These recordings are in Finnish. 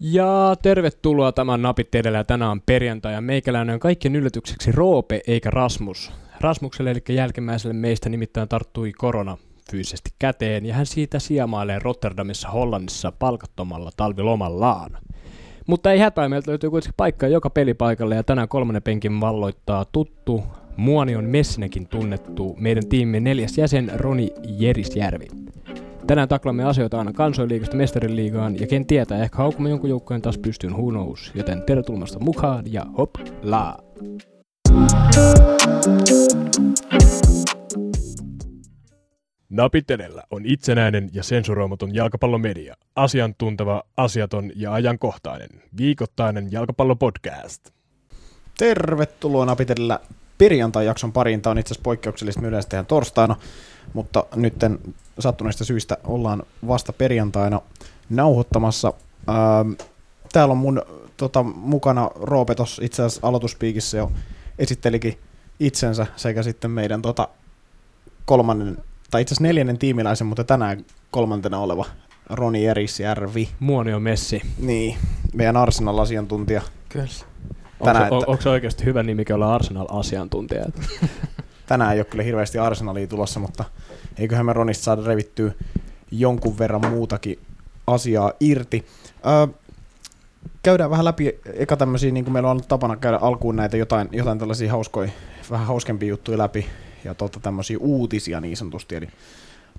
Ja tervetuloa tämän napit edellä. Tänään on perjantai ja meikäläinen on kaikkien yllätykseksi Roope eikä Rasmus. Rasmukselle eli jälkimmäiselle meistä nimittäin tarttui korona fyysisesti käteen ja hän siitä siemailee Rotterdamissa Hollannissa palkattomalla talvilomallaan. Mutta ei hätää, meiltä löytyy kuitenkin paikka joka pelipaikalle ja tänään kolmannen penkin valloittaa tuttu, Muoni on Messinekin tunnettu meidän tiimin neljäs jäsen Roni Jerisjärvi. Tänään taklamme asioita aina kansoinliigasta mestarin liigaan ja ken tietää, ehkä haukumme jonkun joukkojen taas pystyyn who knows. Joten tervetuloa mukaan ja hop la! Napit edellä on itsenäinen ja sensuroimaton jalkapallomedia. Asiantunteva, asiaton ja ajankohtainen. Viikoittainen jalkapallopodcast. Tervetuloa Napit edellä perjantai-jakson pariin. Tämä on itse asiassa poikkeuksellista, me yleensä tehdään torstaina, mutta nyt sattuneista syistä ollaan vasta perjantaina nauhoittamassa. Ähm, täällä on mun tota, mukana Roope tuossa itse asiassa aloituspiikissä jo esittelikin itsensä sekä sitten meidän tota, kolmannen, tai itse asiassa neljännen tiimiläisen, mutta tänään kolmantena oleva Roni Erisjärvi. Muoni on Messi. Niin, meidän Arsenal-asiantuntija. Kyllä. Tänään, onko, että... onko se oikeasti hyvä nimi olla Arsenal-asiantuntija? Tänään ei ole kyllä hirveästi Arsenalia tulossa, mutta eiköhän me Ronista saada revittyä jonkun verran muutakin asiaa irti. Öö, käydään vähän läpi eka tämmöisiä, niin kuin meillä on ollut tapana käydä alkuun näitä jotain, jotain tällaisia hauskoja, vähän hauskempia juttuja läpi ja tota, tämmöisiä uutisia niin sanotusti. Eli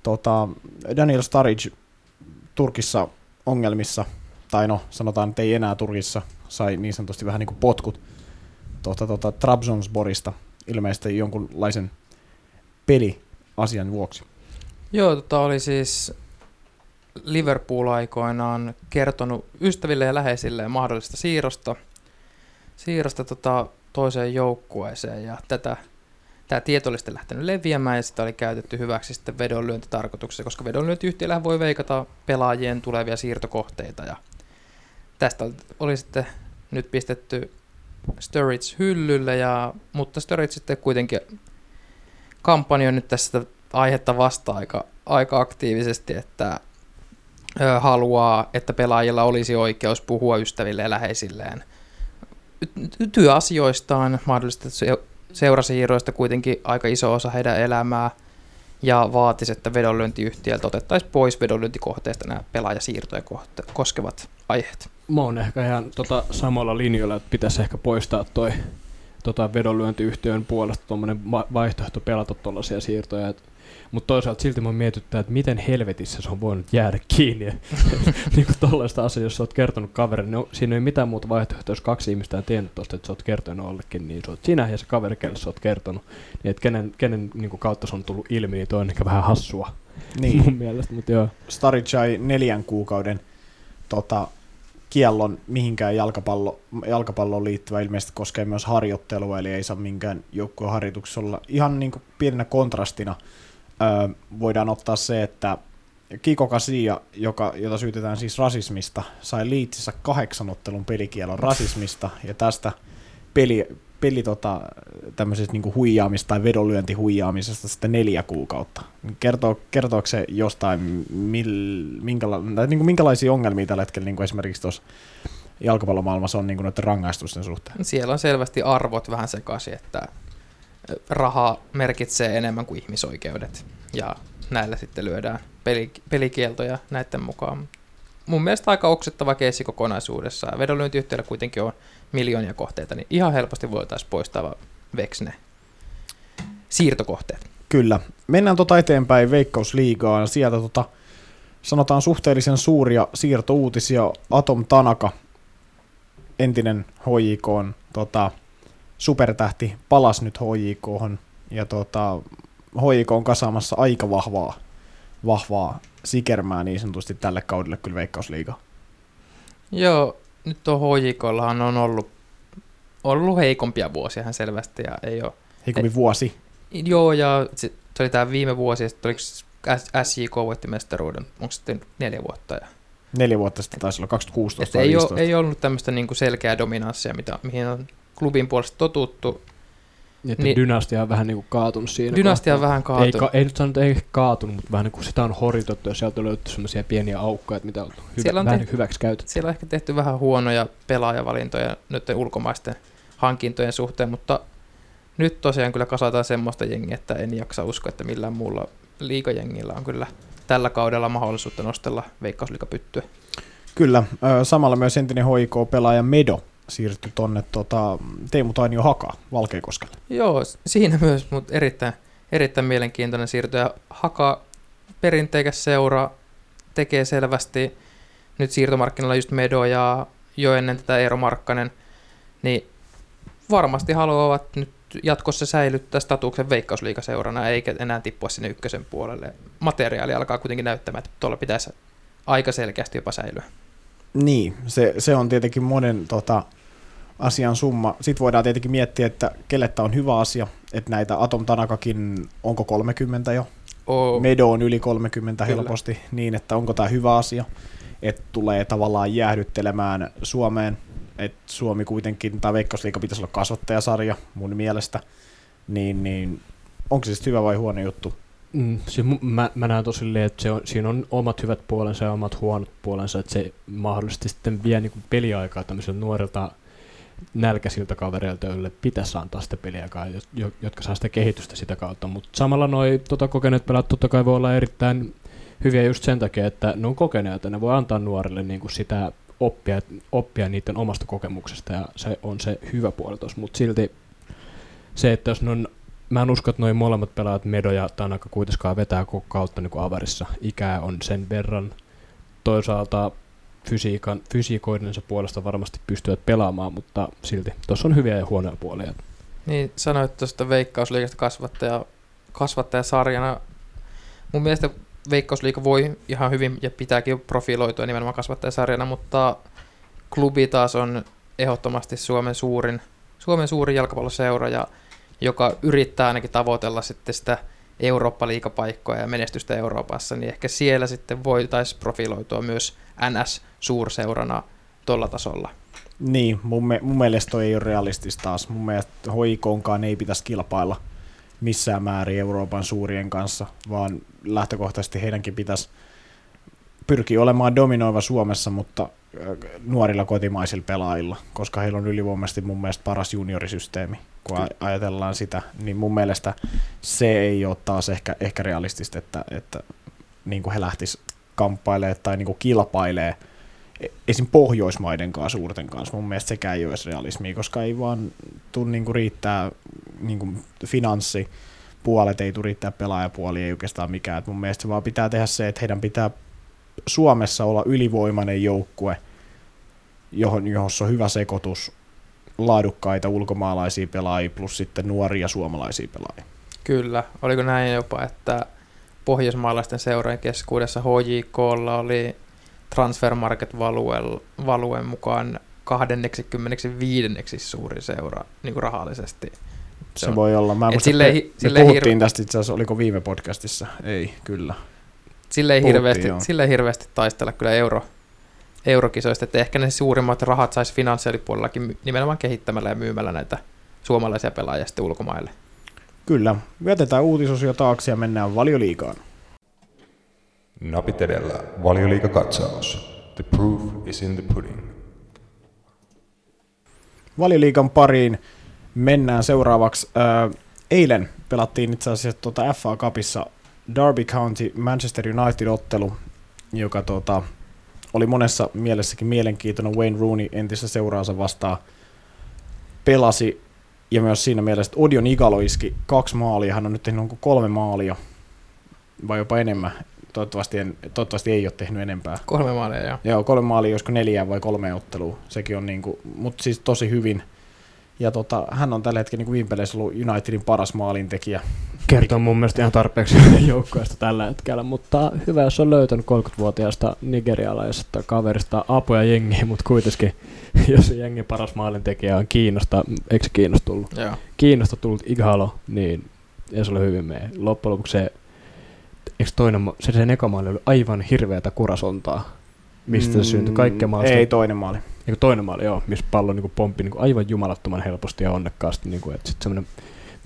tota, Daniel Sturridge Turkissa ongelmissa, tai no sanotaan, että ei enää Turkissa, sai niin sanotusti vähän niin kuin potkut tuota, tuota, Trabzonsporista ilmeisesti jonkunlaisen peliasian vuoksi. Joo, tota oli siis Liverpool aikoinaan kertonut ystäville ja läheisille mahdollisesta siirrosta, siirrosta tota toiseen joukkueeseen ja tätä tämä tieto oli sitten lähtenyt leviämään ja sitä oli käytetty hyväksi sitten vedonlyöntitarkoituksessa, koska vedonlyöntiyhtiöllä voi veikata pelaajien tulevia siirtokohteita ja tästä oli sitten nyt pistetty Sturridge hyllylle, ja, mutta Sturridge sitten kuitenkin kampanja nyt tässä aihetta vasta aika, aika aktiivisesti, että ö, haluaa, että pelaajilla olisi oikeus puhua ystäville ja läheisilleen. Työasioistaan, mahdollisesti seurasiirroista kuitenkin aika iso osa heidän elämää, ja vaatisi, että vedonlyöntiyhtiöltä otettaisiin pois vedonlyöntikohteesta nämä pelaajasiirtoja koskevat aiheet mä oon ehkä ihan tota, samalla linjoilla, että pitäisi ehkä poistaa toi tota, vedonlyöntiyhtiön puolesta tuommoinen vaihtoehto pelata tuollaisia siirtoja. Mutta toisaalta silti mä mietittää, että miten helvetissä se on voinut jäädä kiinni. niin kuin tollaista asiaa, jos sä oot kertonut kaverille, niin siinä ei mitään muuta vaihtoehtoa, jos kaksi ihmistä on tiennyt tuosta, että sä oot kertonut ollekin, niin sä oot sinä ja se kaveri, kelle sä oot kertonut. Niin että kenen, kenen niin kuin kautta se on tullut ilmi, niin toi on ehkä vähän hassua niin. mun mielestä. Mutta joo. Starich neljän kuukauden tota, kiellon mihinkään jalkapallo, jalkapalloon liittyvä ilmeisesti koskee myös harjoittelua, eli ei saa minkään joukkueen harjoituksessa olla. Ihan niin kuin pienenä kontrastina voidaan ottaa se, että Kiko Kasia, joka, jota syytetään siis rasismista, sai liitsissä kahdeksan ottelun pelikielon rasismista, ja tästä peli, peli tota, tämmöisestä niin huijaamista tai vedonlyöntihuijaamisesta sitten neljä kuukautta. Kertoo, kertooko se jostain, mil, minkäla, tai niin kuin minkälaisia ongelmia tällä hetkellä niin kuin esimerkiksi tuossa jalkapallomaailmassa on niin kuin rangaistusten suhteen? Siellä on selvästi arvot vähän sekaisin, että raha merkitsee enemmän kuin ihmisoikeudet, ja näillä sitten lyödään peli, pelikieltoja näiden mukaan. Mun mielestä aika oksettava keissi kokonaisuudessaan. Vedonlyöntiyhtiöllä kuitenkin on miljoonia kohteita, niin ihan helposti voitaisiin poistaa veksne siirtokohteet. Kyllä. Mennään tota eteenpäin Veikkausliigaan. Sieltä tota, sanotaan suhteellisen suuria siirtouutisia. Atom Tanaka, entinen HJK, tota, supertähti, palas nyt HJK, ja tota, HJK on kasaamassa aika vahvaa, vahvaa sikermää niin sanotusti tälle kaudelle kyllä Veikkausliiga. Joo, nyt tuo HJKllahan on ollut, ollut heikompia vuosia ihan selvästi ja ei ole... Heikompi vuosi? Joo, ja se, se oli tämä viime vuosi, ja sitten oliko SJK voitti mestaruuden, onko sitten neljä vuotta? Ja... Neljä vuotta sitten taisi olla 2016 ei, ole, ei, ole, ei ollut tämmöistä niinku selkeää dominanssia, mitä, mihin on klubin puolesta totuttu. Niin, että niin, dynastia on vähän niin kuin kaatunut siinä. Dynastia on vähän kaatunut. Ei, ka, ei nyt sanonut, että ei kaatunut, mutta vähän niin kuin sitä on horjutettu ja sieltä löytyy sellaisia pieniä aukkoja, että mitä on, hyvä, on vähän tehty, niinku hyväksi käytetty. Siellä on ehkä tehty vähän huonoja pelaajavalintoja nyt ulkomaisten hankintojen suhteen, mutta nyt tosiaan kyllä kasataan semmoista jengiä, että en jaksa uskoa, että millään muulla liikajengillä on kyllä tällä kaudella mahdollisuutta nostella veikkausliikapyttyä. Kyllä, samalla myös entinen HIK-pelaaja Medo siirtyi tonne tota, Teemu Tainio Haka Valkeakoskelle. Joo, siinä myös, mutta erittäin, erittäin mielenkiintoinen siirto. Ja Haka, perinteikäs seura, tekee selvästi nyt siirtomarkkinoilla just Medo ja jo ennen tätä Eero Markkanen, niin varmasti haluavat nyt jatkossa säilyttää statuksen veikkausliikaseurana, eikä enää tippua sinne ykkösen puolelle. Materiaali alkaa kuitenkin näyttämään, että tuolla pitäisi aika selkeästi jopa säilyä. Niin, se, se on tietenkin monen tota, asian summa. Sitten voidaan tietenkin miettiä, että kelle tää on hyvä asia, että näitä Atom Tanakakin, onko 30 jo? Oh, Medo on yli 30 Kyllä. helposti, niin että onko tämä hyvä asia, että tulee tavallaan jäähdyttelemään Suomeen, että Suomi kuitenkin, tai Veikkausliiga pitäisi olla kasvattajasarja mun mielestä, niin, niin onko se sitten hyvä vai huono juttu? Mm, siis mä, mä näen tosilleen, että se on, siinä on omat hyvät puolensa ja omat huonot puolensa, että se mahdollisesti sitten vie niin peliaikaa tämmöisiltä nuorilta nälkäisiltä kavereilta, joille pitäisi antaa sitä jo- jotka saa sitä kehitystä sitä kautta. Mutta samalla noi tota, kokeneet pelaat totta kai voi olla erittäin hyviä just sen takia, että ne on kokeneita, ne voi antaa nuorille niin kuin sitä oppia, oppia niiden omasta kokemuksesta ja se on se hyvä puoli tuossa, mutta silti se, että jos ne on Mä en usko, että noin molemmat pelaajat, Medo ja Tanaka, kuitenkaan vetää koko kautta niin kuin avarissa. Ikää on sen verran. Toisaalta fysiikan, fysiikoidensa puolesta varmasti pystyvät pelaamaan, mutta silti tuossa on hyviä ja huonoja puolia. Niin, sanoit tuosta Veikkausliigasta kasvattaja, kasvattajasarjana. Mun mielestä Veikkausliiga voi ihan hyvin ja pitääkin profiloitua nimenomaan kasvattajasarjana, mutta klubi taas on ehdottomasti Suomen suurin, Suomen suurin jalkapalloseura, ja joka yrittää ainakin tavoitella sitten sitä Eurooppa-liigapaikkoja ja menestystä Euroopassa, niin ehkä siellä sitten voitaisiin profiloitua myös NS-suurseurana tuolla tasolla. Niin, mun, me, mun mielestä toi ei ole realistista taas. Mun mielestä hoikonkaan ei pitäisi kilpailla missään määrin Euroopan suurien kanssa, vaan lähtökohtaisesti heidänkin pitäisi pyrkiä olemaan dominoiva Suomessa, mutta nuorilla kotimaisilla pelaajilla, koska heillä on ylivoimaisesti mun mielestä paras juniorisysteemi, kun ajatellaan sitä, niin mun mielestä se ei ole taas ehkä, ehkä realistista, että, että niin kuin he lähtis kamppailemaan tai niin kuin kilpailee esim. Pohjoismaiden kanssa suurten kanssa. Mun mielestä sekään ei ole edes realismia, koska ei vaan tuu niinku riittää niinku finanssi puolet ei tule riittää pelaajapuoli, ei oikeastaan mikään. Et mun mielestä se vaan pitää tehdä se, että heidän pitää Suomessa olla ylivoimainen joukkue, johon, johossa on hyvä sekoitus laadukkaita ulkomaalaisia pelaajia plus sitten nuoria suomalaisia pelaajia. Kyllä, oliko näin jopa, että pohjoismaalaisten seurojen keskuudessa HJKlla oli Transfermarket Valuen, Valuen mukaan 25. suurin seura niin kuin rahallisesti. Se, on- voi olla. Mä en et muista, silleen me, me puhuttiin hirve- tästä itse asiassa, oliko viime podcastissa? Ei, kyllä. Sille ei, hirveästi, sille ei hirveästi taistella kyllä euro, eurokisoista, että ehkä ne suurimmat rahat saisi finanssiaalipuolellakin my- nimenomaan kehittämällä ja myymällä näitä suomalaisia pelaajia sitten ulkomaille. Kyllä. Jätetään uutisosio taakse ja mennään valioliigaan. Napit edellä. Valioliikakatsaus. The proof is in the pudding. Valioliigan pariin mennään seuraavaksi. Eilen pelattiin itse asiassa tuota FA Cupissa Derby County Manchester United-ottelu, joka tota, oli monessa mielessäkin mielenkiintoinen. Wayne Rooney entistä seuraansa vastaan pelasi ja myös siinä mielessä, että Odion Igalo iski kaksi maalia. Hän on nyt tehnyt kolme maalia vai jopa enemmän. Toivottavasti, en, toivottavasti ei ole tehnyt enempää. Kolme maalia, joo. Joo, kolme maalia, josko neljää vai kolme ottelua. Sekin on niinku, mutta siis tosi hyvin. Ja tota, hän on tällä hetkellä niinku viime peleissä ollut Unitedin paras maalintekijä. Kertoo mun mielestä ihan tarpeeksi joukkueesta tällä hetkellä, mutta hyvä, jos on löytänyt 30-vuotiaasta nigerialaisesta kaverista apua jengiä, mutta kuitenkin, jos se jengin paras maalintekijä on Kiinasta, eikö se Kiinasta tullut? joo. Kiinasta tullut Igalo, niin ei se ole hyvin mene. Loppujen lopuksi se, eikö toinen, se sen eka maali oli aivan hirveätä kurasontaa, mistä se syntyi kaikkea maasta. Mm, Ei toinen maali. Niin toinen maali, joo, missä pallo niin pomppi niin aivan jumalattoman helposti ja onnekkaasti. Niin kuin, että sit semmoinen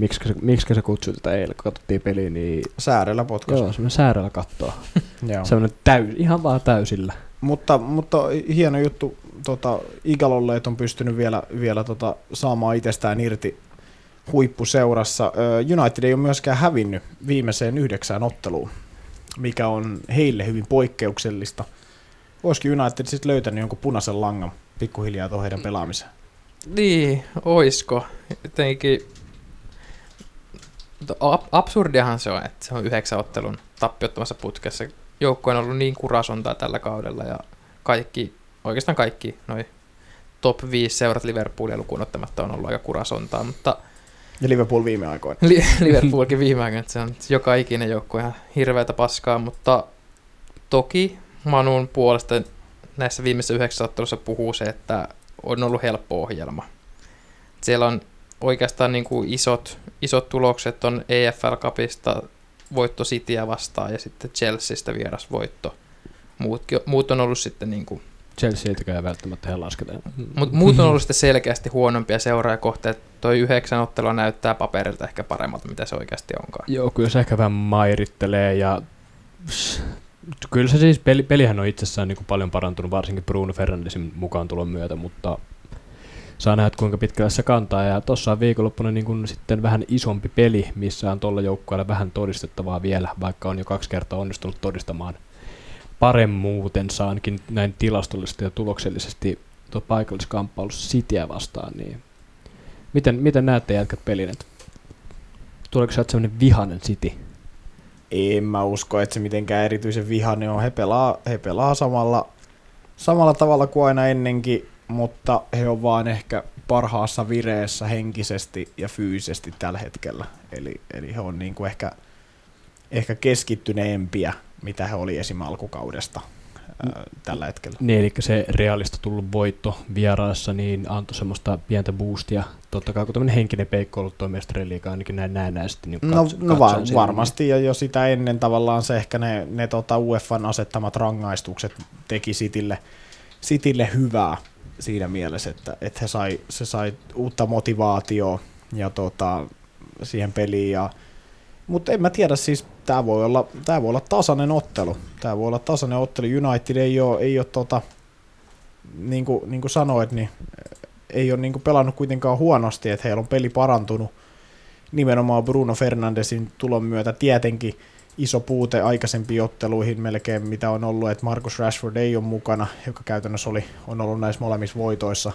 Miksi se, miksi se kutsui tätä eilen, kun katsottiin peliä, niin Säärellä potkas. joo, semmoinen säärellä kattoa. Semmoinen täys, ihan vaan täysillä. Mutta, mutta hieno juttu tota, Igalolle, että on pystynyt vielä, vielä tota, saamaan itsestään irti huippuseurassa. United ei ole myöskään hävinnyt viimeiseen yhdeksään otteluun, mikä on heille hyvin poikkeuksellista. Olisiko United sitten löytänyt jonkun punaisen langan pikkuhiljaa tuohon heidän pelaamiseen? Niin, oisko. Jotenkin absurdiahan se on, että se on yhdeksän ottelun tappiottomassa putkessa. Joukko on ollut niin kurasontaa tällä kaudella ja kaikki, oikeastaan kaikki noi top 5 seurat Liverpoolia lukuun ottamatta on ollut aika kurasontaa, mutta Ja Liverpool viime aikoina. Li- Liverpoolkin viime aikoina, että se on joka ikinen joukko ihan hirveätä paskaa, mutta toki Manun puolesta näissä viimeisissä yhdeksässä ottelussa puhuu se, että on ollut helppo ohjelma. Siellä on oikeastaan niin kuin isot, isot tulokset on EFL Cupista voitto Cityä vastaan ja sitten Chelseastä vierasvoitto. Muutkin, muut on ollut sitten niin kuin Chelsea ei tekee välttämättä he lasketaan. mutta muut on ollut sitten selkeästi huonompia seuraajakohteita. Toi yhdeksän ottelua näyttää paperilta ehkä paremmalta, mitä se oikeasti onkaan. Joo, kyllä se ehkä vähän mairittelee ja kyllä se siis, peli, pelihän on itsessään niin kuin paljon parantunut, varsinkin Bruno Fernandesin mukaan tulon myötä, mutta saa nähdä, kuinka pitkälle se kantaa. Ja tuossa on viikonloppuna niin kuin sitten vähän isompi peli, missä on tuolla joukkueella vähän todistettavaa vielä, vaikka on jo kaksi kertaa onnistunut todistamaan paremmuutensa ainakin näin tilastollisesti ja tuloksellisesti tuo paikalliskamppailussa Cityä vastaan, niin miten, miten näette jätkät pelin, että tuleeko sieltä sellainen vihanen City? En mä usko, että se mitenkään erityisen vihainen on. He pelaa, he pelaa samalla, samalla tavalla kuin aina ennenkin, mutta he on vaan ehkä parhaassa vireessä henkisesti ja fyysisesti tällä hetkellä. Eli, eli he on niin kuin ehkä, ehkä keskittyneempiä, mitä he oli esim. alkukaudesta ää, tällä hetkellä. Niin, eli se realista tullut voitto vieraassa, niin antoi semmoista pientä boostia. Totta kai kun tämmöinen henkinen peikko ollut tuo mestariliiga, ainakin näin näennäisesti. Niin No, no var, varmasti, ja jo sitä ennen tavallaan se ehkä ne, ne tota UEFan asettamat rangaistukset teki Citylle, Citylle hyvää siinä mielessä, että, että he sai, se sai uutta motivaatioa ja tota, siihen peliin. Ja, mutta en mä tiedä, siis tämä voi, olla, tää voi olla tasainen ottelu. Tämä voi olla tasainen ottelu. United ei ole, ei ole tota, niin kuin, niin kuin sanoit, niin ei ole niin kuin pelannut kuitenkaan huonosti, että heillä on peli parantunut nimenomaan Bruno Fernandesin tulon myötä tietenkin iso puute aikaisempiin otteluihin melkein, mitä on ollut, että Marcus Rashford ei ole mukana, joka käytännössä oli, on ollut näissä molemmissa voitoissa,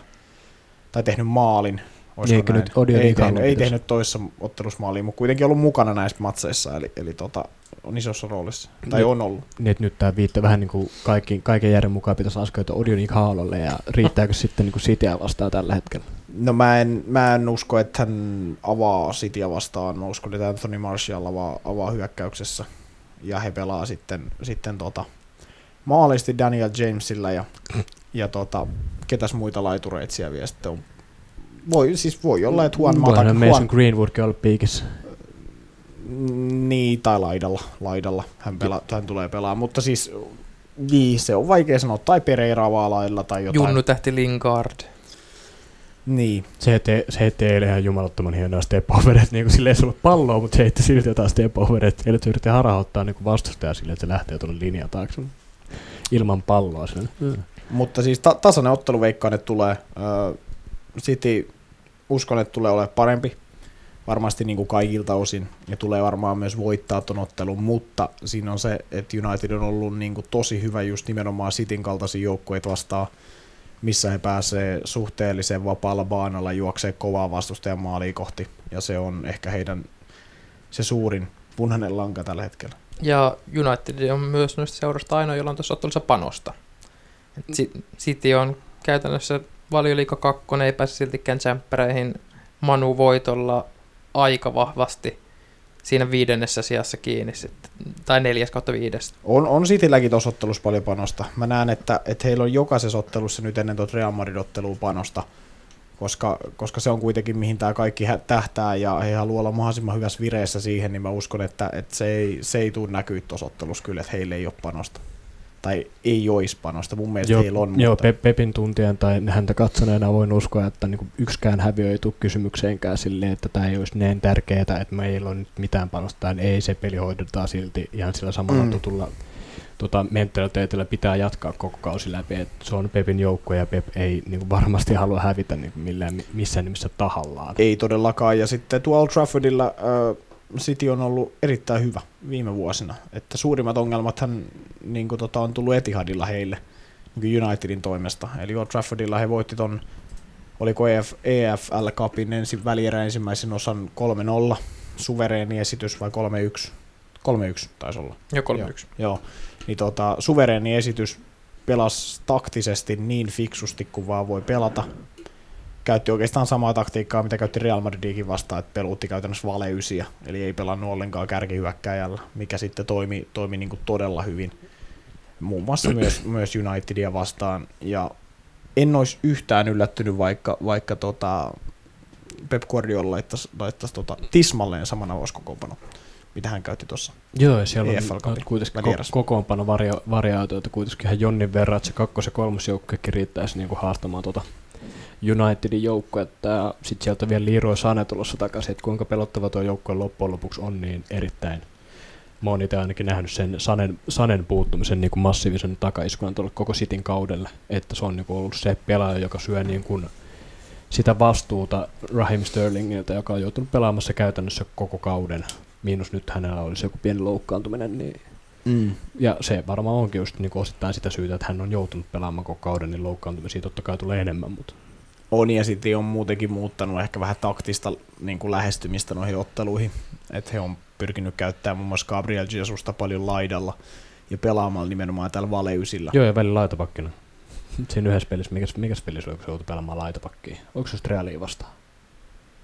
tai tehnyt maalin. Olisiko Eikö näin? nyt ei, Igalo tehnyt, ei tehnyt toissa ottelussa maaliin, mutta kuitenkin ollut mukana näissä matseissa, eli, eli tota, on isossa roolissa, tai Niin. on ollut. Niin, että nyt tämä viittaa vähän niin kuin kaikki, kaiken järjen mukaan pitäisi laskeutua Odion Ighalolle ja riittääkö sitten niin kuin Cityä vastaan tällä hetkellä? No mä en, mä en usko, että hän avaa Cityä vastaan. Mä uskon, että Anthony Martial avaa, avaa hyökkäyksessä. Ja he pelaa sitten, sitten tota, maalisti Daniel Jamesilla ja, ja tota, ketäs muita laitureita siellä vielä sitten on. Voi, siis voi olla, että Juan Mata, Voihan Mason Juan, Greenwoodkin olla piikissä. niin, tai laidalla, laidalla hän, pela, hän tulee pelaamaan, mutta siis niin, se on vaikea sanoa, tai Pereira avaa lailla tai jotain. Junnu tähti Lingard. Niin, Se hetee, se hetee eilen ihan jumalattoman hienoa step overet, niin kuin sillä ei ollut palloa, mutta se heitti silti jotain step overet. Eilen se yritti harauttaa niin vastustaja silleen, että se lähtee tuonne linjan taakse ilman palloa. Sen. Mm. Mutta siis ta- tasainen ottelu veikkaan, että tulee. Öö, City uskon, että tulee olemaan parempi. Varmasti niin kuin kaikilta osin. Ja tulee varmaan myös voittaa ton ottelun, mutta siinä on se, että United on ollut niin kuin tosi hyvä just nimenomaan Cityn kaltaisia joukkueita vastaan, missä he pääsee suhteellisen vapaalla baanalla juoksee kovaa vastustajan maaliin kohti. Ja se on ehkä heidän se suurin punainen lanka tällä hetkellä. Ja United on myös noista seurasta ainoa, jolla on tuossa ottelussa panosta. City on käytännössä valioliika kakkonen, ei pääse siltikään tsemppäreihin Manu voitolla aika vahvasti siinä viidennessä sijassa kiinni, tai neljäs kautta viides. On, on Citylläkin tuossa ottelussa paljon panosta. Mä näen, että, että heillä on jokaisessa ottelussa nyt ennen tuota Real Madrid-ottelua panosta, koska, koska se on kuitenkin mihin tämä kaikki tähtää ja he haluaa olla mahdollisimman hyvässä vireessä siihen, niin mä uskon, että, että se ei, se ei tule näkyä tuossa ottelussa kyllä, että heillä ei ole panosta. Tai ei olisi panosta. Mun mielestä Joo, heillä on, joo mutta Pe- Pepin tuntijan tai häntä katsoneena voin uskoa, että niinku yksikään häviö ei tule kysymykseenkään silleen, että tämä ei olisi niin tärkeää, että meillä on nyt mitään panosta. Ei se peli hoidetaan silti ihan sillä samalla Mm. tutulla tota, mentaliteetillä pitää jatkaa koko kausi läpi. Et se on Pepin joukkue ja Pep ei niinku varmasti halua hävitä niinku millään, missään nimessä tahallaan. ei todellakaan. Ja sitten tuolla Old Traffordilla äh, City on ollut erittäin hyvä viime vuosina. Että suurimmat ongelmathan niin kuin, tota, on tullut Etihadilla heille niin Unitedin toimesta. Eli Old Traffordilla he voitti ton, oliko EF, EFL Cupin ensi, välierä ensimmäisen osan 3-0, suvereeni esitys vai 3-1? 3-1 taisi olla. Jo 3-1. Joo, niin tota, suvereeni esitys pelasi taktisesti niin fiksusti kuin vaan voi pelata. Käytti oikeastaan samaa taktiikkaa, mitä käytti Real Madridikin vastaan, että peluutti käytännössä valeysiä, eli ei pelannut ollenkaan kärkihyökkäjällä, mikä sitten toimi, toimi niin kuin todella hyvin. Muun muassa myös, myös Unitedia vastaan, ja en olisi yhtään yllättynyt, vaikka, vaikka tota Pep Guardiola laittaisi, laittaisi tota tismalleen saman avauskokoonpano, mitä hän käytti tuossa. Joo, ja siellä EFL on Cupin kuitenkin ko- kokoonpano varia- variaatioita kuitenkin ihan Jonnin verran, että se kakkos- ja kolmosjoukkuekin riittäisi niinku haastamaan tuota Unitedin joukkuetta. Sitten sieltä vielä Leroy Sané tulossa takaisin, että kuinka pelottava tuo joukkue loppujen lopuksi on, niin erittäin Mä oon itse ainakin nähnyt sen Sanen, Sanen puuttumisen niin kuin massiivisen takaiskuna tuolle koko Sitin kaudelle, että se on niin kuin ollut se pelaaja, joka syö niin kuin sitä vastuuta Raheem Sterlingiltä, joka on joutunut pelaamassa käytännössä koko kauden. Miinus nyt hänellä olisi joku pieni loukkaantuminen, niin Mm. ja se varmaan onkin just niin osittain sitä syytä, että hän on joutunut pelaamaan koko kauden, niin loukkaantumisia totta kai tulee enemmän, mutta On ja sitten on muutenkin muuttanut ehkä vähän taktista niin kuin lähestymistä noihin otteluihin. Että he on pyrkinyt käyttämään muun muassa Gabriel Jesusta paljon laidalla ja nimenomaan tällä valeysillä. joo ja välillä laitapakkina. Siinä yhdessä pelissä, mikäs, mikäs pelissä se joutui pelaamaan laitapakkiin? Onko se Realia vastaan?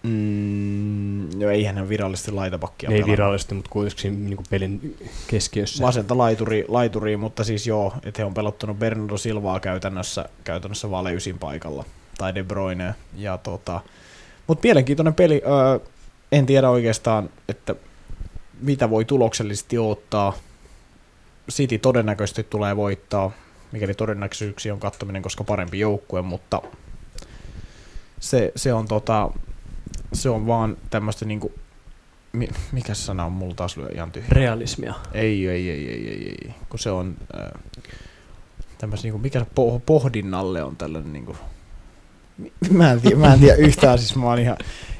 Mm, no eihän hän virallisesti laitapakkia Ei virallisesti, mutta kuitenkin niin kuin pelin keskiössä. Vasenta laituri, laituri, mutta siis joo, että he on pelottanut Bernardo Silvaa käytännössä, käytännössä valeysin paikalla, tai De Bruyne. Ja tota, mutta mielenkiintoinen peli. Öö, en tiedä oikeastaan, että mitä voi tuloksellisesti ottaa. City todennäköisesti tulee voittaa, mikäli todennäköisyyksiä on kattominen, koska parempi joukkue, mutta se, se on tota, se on vaan tämmöistä niinku, mi, mikä sana on, mulla taas lyö ihan tyhjä. Realismia. Ei, ei, ei, ei, ei, ei, kun se on äh, tämmöis niinku, mikä po- pohdinnalle on tällainen niinku, mä en tiedä, mä en tiedä yhtään, siis mä oon ihan,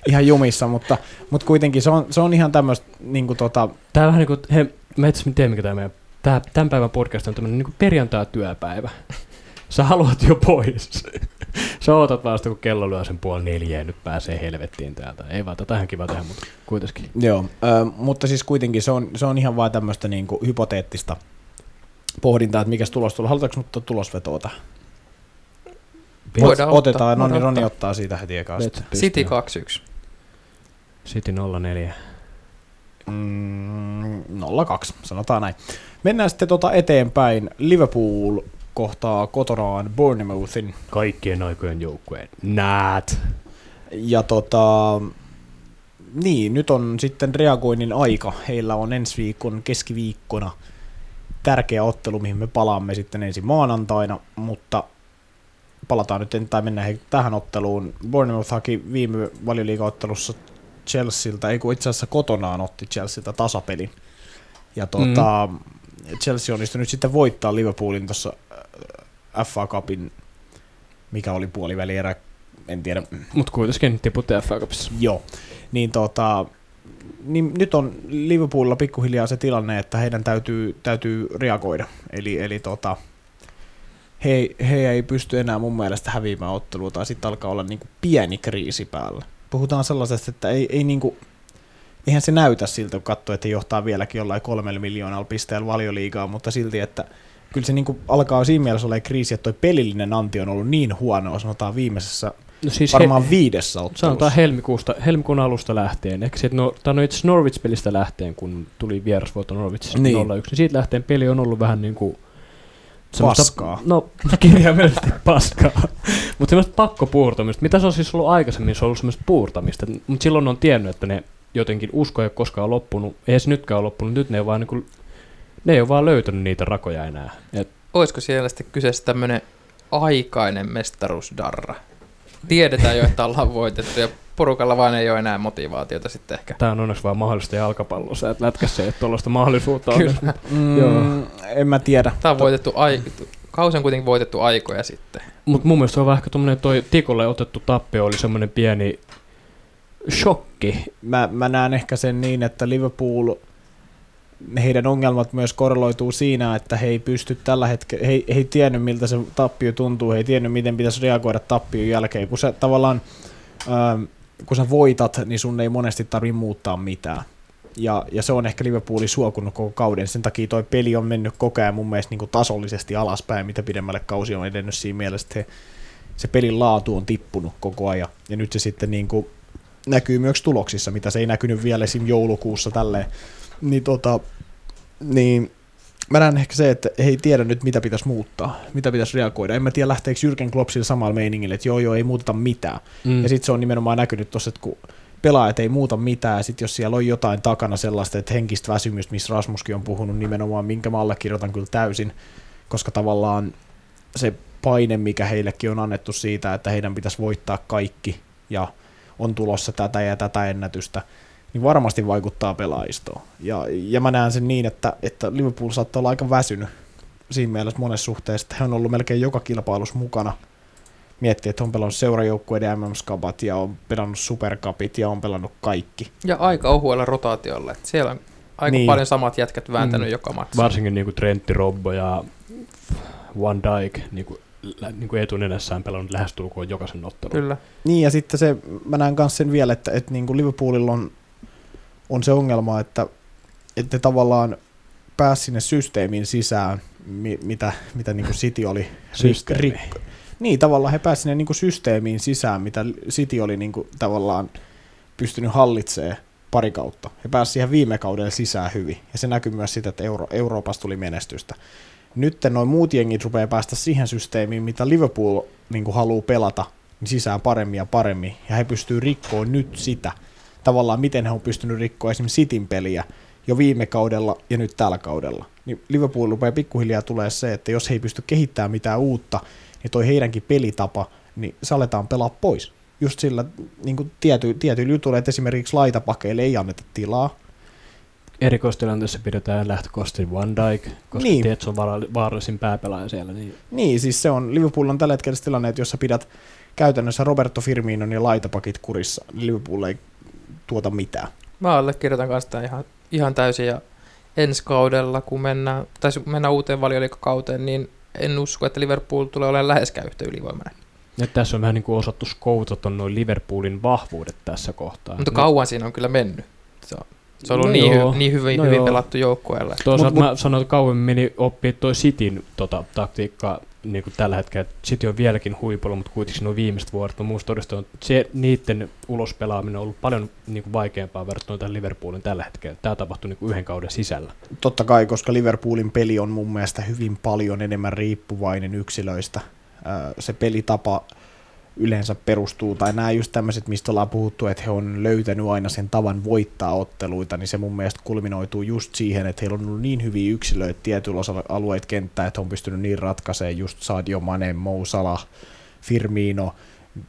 ihan jumissa, mutta, mutta kuitenkin se on, se on ihan tämmöistä niinku tota, Tää on vähän niin kuin, he, mä asiassa tiedä mikä tämä meidän, tää, tämän päivän podcast on tämmöinen niin perjantai-työpäivä. Sä haluat jo pois. Sä ootat vasta, kun kello lyö sen puoli neljä ja nyt pääsee helvettiin täältä. Ei vaan, tätä on kiva tehdä, mutta kuitenkin. Joo, ö, mutta siis kuitenkin se on, se on ihan vaan tämmöistä niinku hypoteettista pohdintaa, että mikä tulos tulee. Halutaanko mutta tulosvetoa tähän? Voidaan Ot- Otetaan, ottaa, no niin Roni ottaa. siitä heti ekaa. City pistää. 2-1. City 04. Mm, 0-2, sanotaan näin. Mennään sitten tota eteenpäin. Liverpool kohtaa kotonaan Bournemouthin. Kaikkien aikojen joukkueen. Näät. Ja tota, niin, nyt on sitten reagoinnin aika. Heillä on ensi viikon keskiviikkona tärkeä ottelu, mihin me palaamme sitten ensi maanantaina, mutta palataan nyt, tai mennään he- tähän otteluun. Bournemouth haki viime valioliigaottelussa Chelsealtä, ei kun itse asiassa kotonaan otti Chelsealtä tasapelin. Ja tota, mm. Chelsea onnistui nyt sitten voittaa Liverpoolin tuossa äh, FA Cupin, mikä oli puolivälierä, en tiedä, Mut kuitenkin tiputti FA Cupissa. Joo, niin tota, niin nyt on Liverpoolilla pikkuhiljaa se tilanne, että heidän täytyy, täytyy reagoida. Eli, eli tota, he, he ei pysty enää mun mielestä häviämään ottelua, tai sitten alkaa olla niinku pieni kriisi päällä. Puhutaan sellaisesta, että ei, ei niinku, eihän se näytä siltä, kun katsoo, että he johtaa vieläkin jollain kolmella miljoonalla pisteellä valioliigaa, mutta silti, että kyllä se niinku alkaa siinä mielessä olla kriisi, että toi pelillinen anti on ollut niin huono, sanotaan viimeisessä No siis varmaan viidessä ottelussa. Sanotaan helmikuusta, helmikuun alusta lähtien, ehkä siitä, no, tai no itse Norwich-pelistä lähtien, kun tuli vierasvuoto Norwichissa Niin. niin. 0-1, niin siitä lähtien peli on ollut vähän niin kuin Paskaa. No, kirjaimellisesti paskaa. mutta semmoista pakkopuurtamista. Mitä se on siis ollut aikaisemmin? Se on ollut semmoista puurtamista. Mutta silloin on tiennyt, että ne jotenkin usko ei ole koskaan loppunut. Ei se nytkään ole loppunut. Nyt ne ei, vaan niin kuin, ne ei ole vaan löytänyt niitä rakoja enää. Et olisiko siellä sitten kyseessä tämmöinen aikainen mestaruusdarra? Tiedetään jo, että ollaan voitettu ja porukalla vain ei ole enää motivaatiota sitten ehkä. Tämä on onneksi vaan mahdollista jalkapallossa, että lätkässä ei ole tuollaista mahdollisuutta. Kyllä. Mm, Joo. En mä tiedä. Tämä on voitettu ai- kausi on kuitenkin voitettu aikoja sitten. Mutta mun mielestä se on vähän tommonen toi Tikolle otettu tappio oli semmoinen pieni shokki. Mä, mä näen ehkä sen niin, että Liverpool, heidän ongelmat myös korreloituu siinä, että he ei pysty tällä hetkellä, he, ei- he ei tiennyt miltä se tappio tuntuu, he ei tiennyt miten pitäisi reagoida tappion jälkeen, kun sä tavallaan, ähm, kun sä voitat, niin sun ei monesti tarvi muuttaa mitään. Ja, ja se on ehkä Liverpoolin suokunut koko kauden. Sen takia toi peli on mennyt koko ajan mun mielestä niin kuin tasollisesti alaspäin, mitä pidemmälle kausi on edennyt siinä mielessä, että he, se pelin laatu on tippunut koko ajan. Ja nyt se sitten niin kuin näkyy myös tuloksissa, mitä se ei näkynyt vielä esim. joulukuussa tälleen. Niin, tota, niin mä näen ehkä se, että he ei tiedä nyt, mitä pitäisi muuttaa, mitä pitäisi reagoida. En mä tiedä, lähteekö Jürgen Klopp sillä samalla meiningillä, että joo, joo, ei muuteta mitään. Mm. Ja sitten se on nimenomaan näkynyt tuossa, että kun pelaajat ei muuta mitään, ja sitten jos siellä on jotain takana sellaista, että henkistä väsymystä, missä Rasmuskin on puhunut nimenomaan, minkä mä allekirjoitan kyllä täysin, koska tavallaan se paine, mikä heillekin on annettu siitä, että heidän pitäisi voittaa kaikki, ja on tulossa tätä ja tätä ennätystä, niin varmasti vaikuttaa pelaajistoon. Ja, ja mä näen sen niin, että, että Liverpool saattaa olla aika väsynyt siinä mielessä monessa suhteessa, että he on ollut melkein joka kilpailussa mukana. Miettii, että on pelannut seurajoukkueiden MM-skabat ja on pelannut supercupit ja on pelannut kaikki. Ja aika ohuella rotaatiolla. että siellä on aika Niin. paljon samat jätkät vääntänyt Mm. joka matsi. Varsinkin niinku Trentti, Robbo ja Van Dijk niinku, niinku etunenässään pelannut lähestulkoon jokaisen ottelun. Kyllä. Niin ja sitten se, mä näen myös sen vielä, että, että niin kuin Liverpoolilla on, on se ongelma, että, että ne tavallaan pääsi sinne systeemiin sisään, mi, mitä, mitä niin kuin City oli Systeemi. rik- Niin, tavallaan he pääsivät sinne niin kuin systeemiin sisään, mitä City oli niin kuin tavallaan pystynyt hallitsemaan pari kautta. He pääsivät siihen viime kaudella sisään hyvin, ja se näkyy myös sitä, että Euro- Euroopasta tuli menestystä. Nyt noin muut jengit rupeaa päästä siihen systeemiin, mitä Liverpool niin kuin haluaa pelata, niin sisään paremmin ja paremmin, ja he pystyy rikkoon nyt sitä. Tavallaan miten he on pystynyt rikkoa esimerkiksi Cityn peliä jo viime kaudella ja nyt tällä kaudella. Niin Liverpool rupeaa pikkuhiljaa tulee se, että jos he ei pysty kehittämään mitään uutta, niin toi heidänkin pelitapa, niin se aletaan pelaa pois. Just sillä niin kuin tiety, tietyillä jutuilla, että esimerkiksi laitapakeille ei anneta tilaa. Erikoistilanteessa pidetään lähtökohtaisesti Van Dijk, koska Niin. se on vaarallisin pääpelaaja siellä. Niin Niin, siis se on, Liverpool on tällä hetkellä tilanne, että jos sä pidät käytännössä Roberto Firminon ja laitapakit kurissa, niin Liverpool ei tuota mitään. Mä allekirjoitan kanssa tämän ihan, ihan täysin ja ensi kaudella, kun mennään, tai kun mennään uuteen valioliikakauteen, niin en usko, että Liverpool tulee olemaan läheskään yhtä ylivoimainen. Ja tässä on vähän niin kuin osattu skoutata noin Liverpoolin vahvuudet tässä kohtaa. Mutta kauan siinä on kyllä mennyt. Se on, se on ollut No niin, joo. hy, niin hyvin, No hyvin joo. pelattu joukkueelle. Toisaalta Mut- mä sanoin, että kauemmin meni oppia toi Cityn tota, taktiikkaa niin kuin tällä hetkellä. City on vieläkin huipulla, mutta kuitenkin nuo viimeiset vuodet on muusta todistaa, että se, niiden ulospelaaminen on ollut paljon niin kuin vaikeampaa verrattuna tähän Liverpoolin tällä hetkellä. Tämä tapahtui niin kuin yhden kauden sisällä. Totta kai, koska Liverpoolin peli on mun mielestä hyvin paljon enemmän riippuvainen yksilöistä. Se pelitapa yleensä perustuu, tai nämä just tämmöiset, mistä ollaan puhuttu, että he on löytänyt aina sen tavan voittaa otteluita, niin se mun mielestä kulminoituu just siihen, että heillä on ollut niin hyviä yksilöitä tietyillä osalla alueita kenttää, että on pystynyt niin ratkaisemaan just Sadio Mane, Mo Salah, Firmino,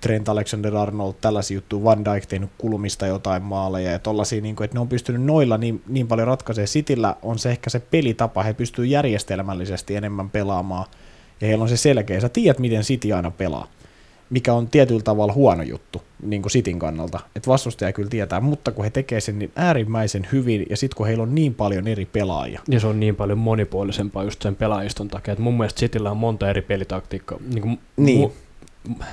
Trent Alexander-Arnold, tällaisia juttuja, Van Dijk tehnyt kulmista jotain maaleja ja tollaisia, niin kuin, että ne on pystynyt noilla niin, niin paljon ratkaisemaan. Cityllä on se ehkä se pelitapa, he pystyy järjestelmällisesti enemmän pelaamaan ja heillä on se selkeä, sä tiedät miten City aina pelaa mikä on tietyllä tavalla huono juttu niin kuin Cityn kannalta, että vastustaja kyllä tietää, mutta kun he tekee sen niin äärimmäisen hyvin ja sitten kun heillä on niin paljon eri pelaajia, Ja se on niin paljon monipuolisempaa just sen pelaajiston takia, että mun mielestä Cityllä on monta eri pelitaktiikkaa. Niin kuin Niin. Mu-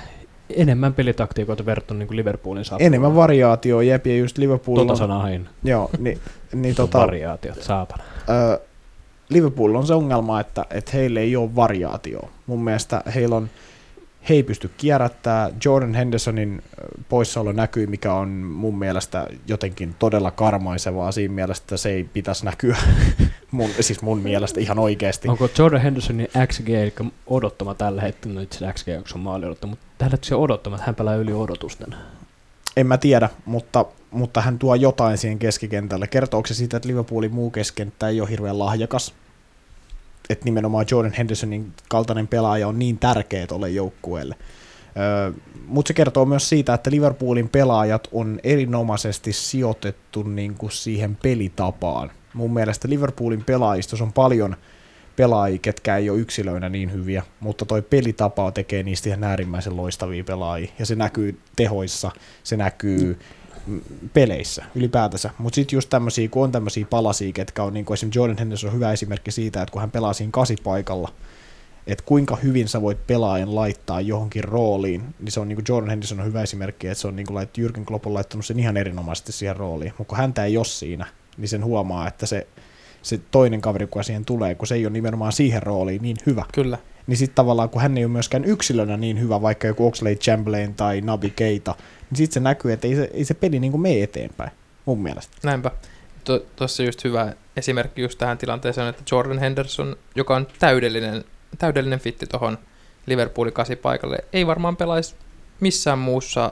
enemmän pelitaktiikoita verrattuna niin kuin Liverpoolin saattaa enemmän olla. variaatioa, jep, ja just Liverpool Tota sanaa hain. joo, niin, niin Tota, variaatiot, saatana. ö, Liverpool on se ongelma, että, että heillä ei ole variaatioa. Mun mielestä heillä on, he ei pysty kierrättää. Jordan Hendersonin poissaolo näkyy, mikä on mun mielestä jotenkin todella karmaisevaa siinä mielessä, että se ei pitäisi näkyä. mun, siis mun mielestä ihan oikeasti. Onko Jordan Hendersonin XG, eli odottama tällä hetkellä, no itse XG, onko se on maali odottama, mutta tällä hetkellä se odottama, että hän pelaa yli odotusten. En mä tiedä, mutta, mutta hän tuo jotain siihen keskikentälle. Kertooko se siitä, että Liverpoolin muu keskenttä ei ole hirveän lahjakas? Että nimenomaan Jordan Hendersonin kaltainen pelaaja on niin tärkeä tuolle joukkueelle. Mutta se kertoo myös siitä, että Liverpoolin pelaajat on erinomaisesti sijoitettu niin kuin siihen pelitapaan. Mun mielestä Liverpoolin pelaajistos on paljon pelaajia, ketkä ei ole yksilöinä niin hyviä, mutta toi pelitapa tekee niistä ihan äärimmäisen loistavia pelaajia, ja se näkyy tehoissa, se näkyy mm, peleissä ylipäätänsä. Mutta sitten just tämmöisiä, kun on tämmöisiä palasia, ketkä on, niin kuin esimerkiksi Jordan Henderson on hyvä esimerkki siitä, että kun hän pelaa siinä kasipaikalla, että kuinka hyvin sä voit pelaajan laittaa johonkin rooliin, niin se on niin kuin Jordan Henderson on hyvä esimerkki, että se on niin kuin lait, Jürgen Klopp on laittanut sen ihan erinomaisesti siihen rooliin, mutta kun häntä ei ole siinä, niin sen huomaa, että se, se toinen kaveri, kun siihen tulee, kun se ei ole nimenomaan siihen rooliin niin hyvä, Kyllä. niin sitten tavallaan kun hän ei ole myöskään yksilönä niin hyvä, vaikka joku Oxlade Chamberlain tai Nabi Keita, niin sitten se näkyy, että ei se, ei se peli niin kuin mene eteenpäin, mun mielestä. Näinpä. Tuossa just hyvä esimerkki just tähän tilanteeseen, että Jordan Henderson, joka on täydellinen, täydellinen fitti tuohon Liverpoolin kasipaikalle, ei varmaan pelaisi missään muussa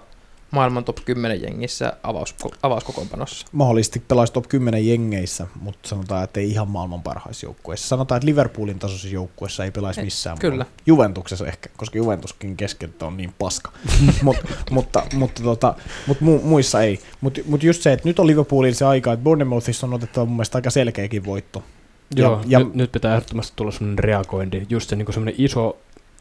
maailman top 10 jengissä avaus, avauskokoonpanossa. Mahdollisesti pelaisi top 10 jengeissä, mutta sanotaan, että ei ihan maailman parhaissa joukkueissa. Sanotaan, että Liverpoolin tasoisessa joukkueessa ei pelaisi Ei, missään kyllä. muualla. Juventuksessa ehkä, koska Juventuskin keskeltä on niin paska. Mut, mutta mutta, tota, mutta mu, muissa ei. Mutta mut just se, että nyt on Liverpoolin se aika, että Bournemouthissa on otettava mun mielestä aika selkeäkin voitto. Joo, ja, ja nyt, nyt pitää ehdottomasti tulla semmoinen reagointi, just se niin semmoinen iso,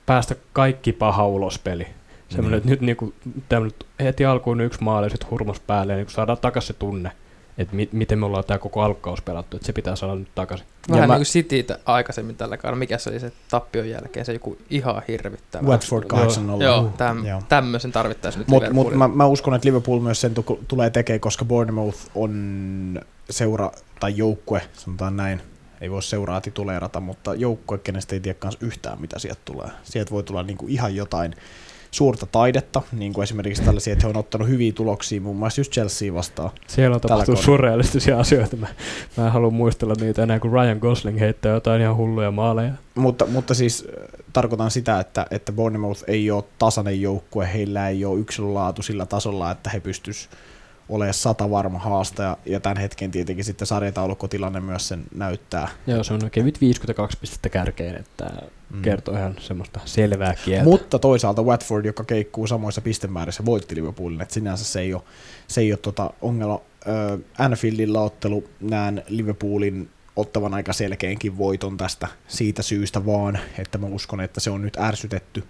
päästä kaikki paha ulos peli. Semmoinen, Niin. että nyt niin kuin, nyt heti alkuun yksi maali ja sitten hurmas päälle, ja niin saadaan takaisin se tunne, että mi- miten me ollaan tämä koko alkkaus pelattu, että se pitää saada nyt takaisin. Vähän Ja mä- niin kuin Citytä aikaisemmin tällä kaudella. Mikä se oli se tappion jälkeen? Se joku ihan hirvittävä. Watford 8-0. Joo, täm, Joo. tämmöisen tarvittaisiin nyt Mutta mut mä, mä uskon, että Liverpool myös sen tu- tulee tekemään, koska Bournemouth on seura tai joukkue, sanotaan näin, ei voi seuraa tituleerata, mutta joukkue, kenestä ei tiedä kans yhtään, mitä sieltä tulee. Sieltä voi tulla niinku ihan jotain suurta taidetta, niin kuin esimerkiksi tällaisia, että he on ottanut hyviä tuloksia, muun muassa just Chelsea vastaan. Siellä on tapahtunut surrealistisia asioita. Mä, mä en halua muistella niitä enää, kun Ryan Gosling heittää jotain ihan hulluja maaleja. Mutta, mutta siis äh, tarkoitan sitä, että, että Bournemouth ei ole tasainen joukkue, heillä ei ole yksilölaatu sillä tasolla, että he pystyis olemaan sata varma haastaja, ja tämän hetken tietenkin sitten sarjataulukkotilanne myös sen näyttää. Joo, se on kevyt 52 pistettä kärkeen, että Mm. kertoo ihan semmoista selvää kieltä. Mutta toisaalta Watford, joka keikkuu samoissa pistemäärissä, voitti Liverpoolin, että sinänsä se ei ole, se ei ole tota ongelma. Ö, Anfieldilla ottelu näen Liverpoolin ottavan aika selkeänkin voiton tästä siitä syystä vaan, että mä uskon, että se on nyt ärsytetty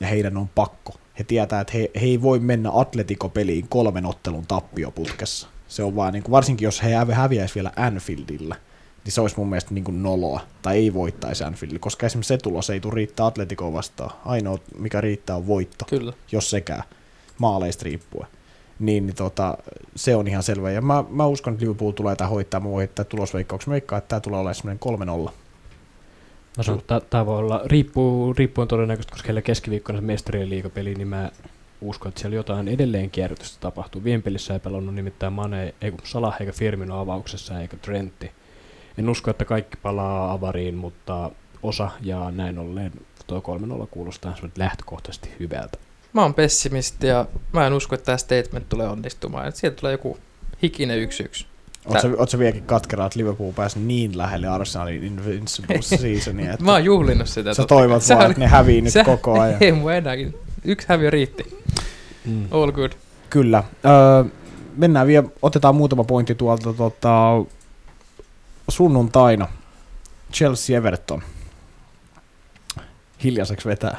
ja heidän on pakko. He tietää, että he, he ei voi mennä Atletico-peliin kolmen ottelun tappioputkessa. Se on vaan, niin kuin, varsinkin jos he hä- häviäisi vielä Anfieldillä, niin se olisi mun mielestä niin kuin noloa, tai ei voittaisi Anfieldilla, koska esimerkiksi se tulos ei tule riittää Atleticoa vastaan. Ainoa, mikä riittää, on voitto, Kyllä. jos sekään, maaleista riippuen. Niin, niin tota, se on ihan selvä. Ja mä, mä uskon, että Liverpool tulee tämä hoitaa. Mä voin heittää tulosveikkauksen. Mä veikkaan, että tämä tulee olemaan semmoinen 3-0. Mä sanon, voi olla, riippuu, riippuen todennäköisesti, koska heillä keskiviikkona se mestarien liigapeli, niin mä uskon, että siellä jotain edelleen kierrätystä tapahtuu. Viime pelissä ei pelannut nimittäin Mane, ei kun Salah eikä Firmino avauksessa eikä Trentti. En usko, että kaikki palaa avariin, mutta osa ja näin ollen tuo 3-0 kuulostaa lähtökohtaisesti hyvältä. Mä oon pessimisti ja mä en usko, että tämä statement tulee onnistumaan. Sieltä tulee joku hikinen yksi yksi. Oletko sä- sä vieläkin katkeraa, että Liverpool pääsi niin lähelle Arsenalin Invincible Seasonia, että Mä oon juhlinnut sitä. sä toivot Se vaan, oli- että ne hävii nyt se- koko ajan. Ei mua enääkin. Yksi häviö riitti. Mm. All good. Kyllä. Öö, mennään vielä, otetaan muutama pointti tuolta tota, sunnuntaina. Chelsea Everton. Hiljaiseksi vetää.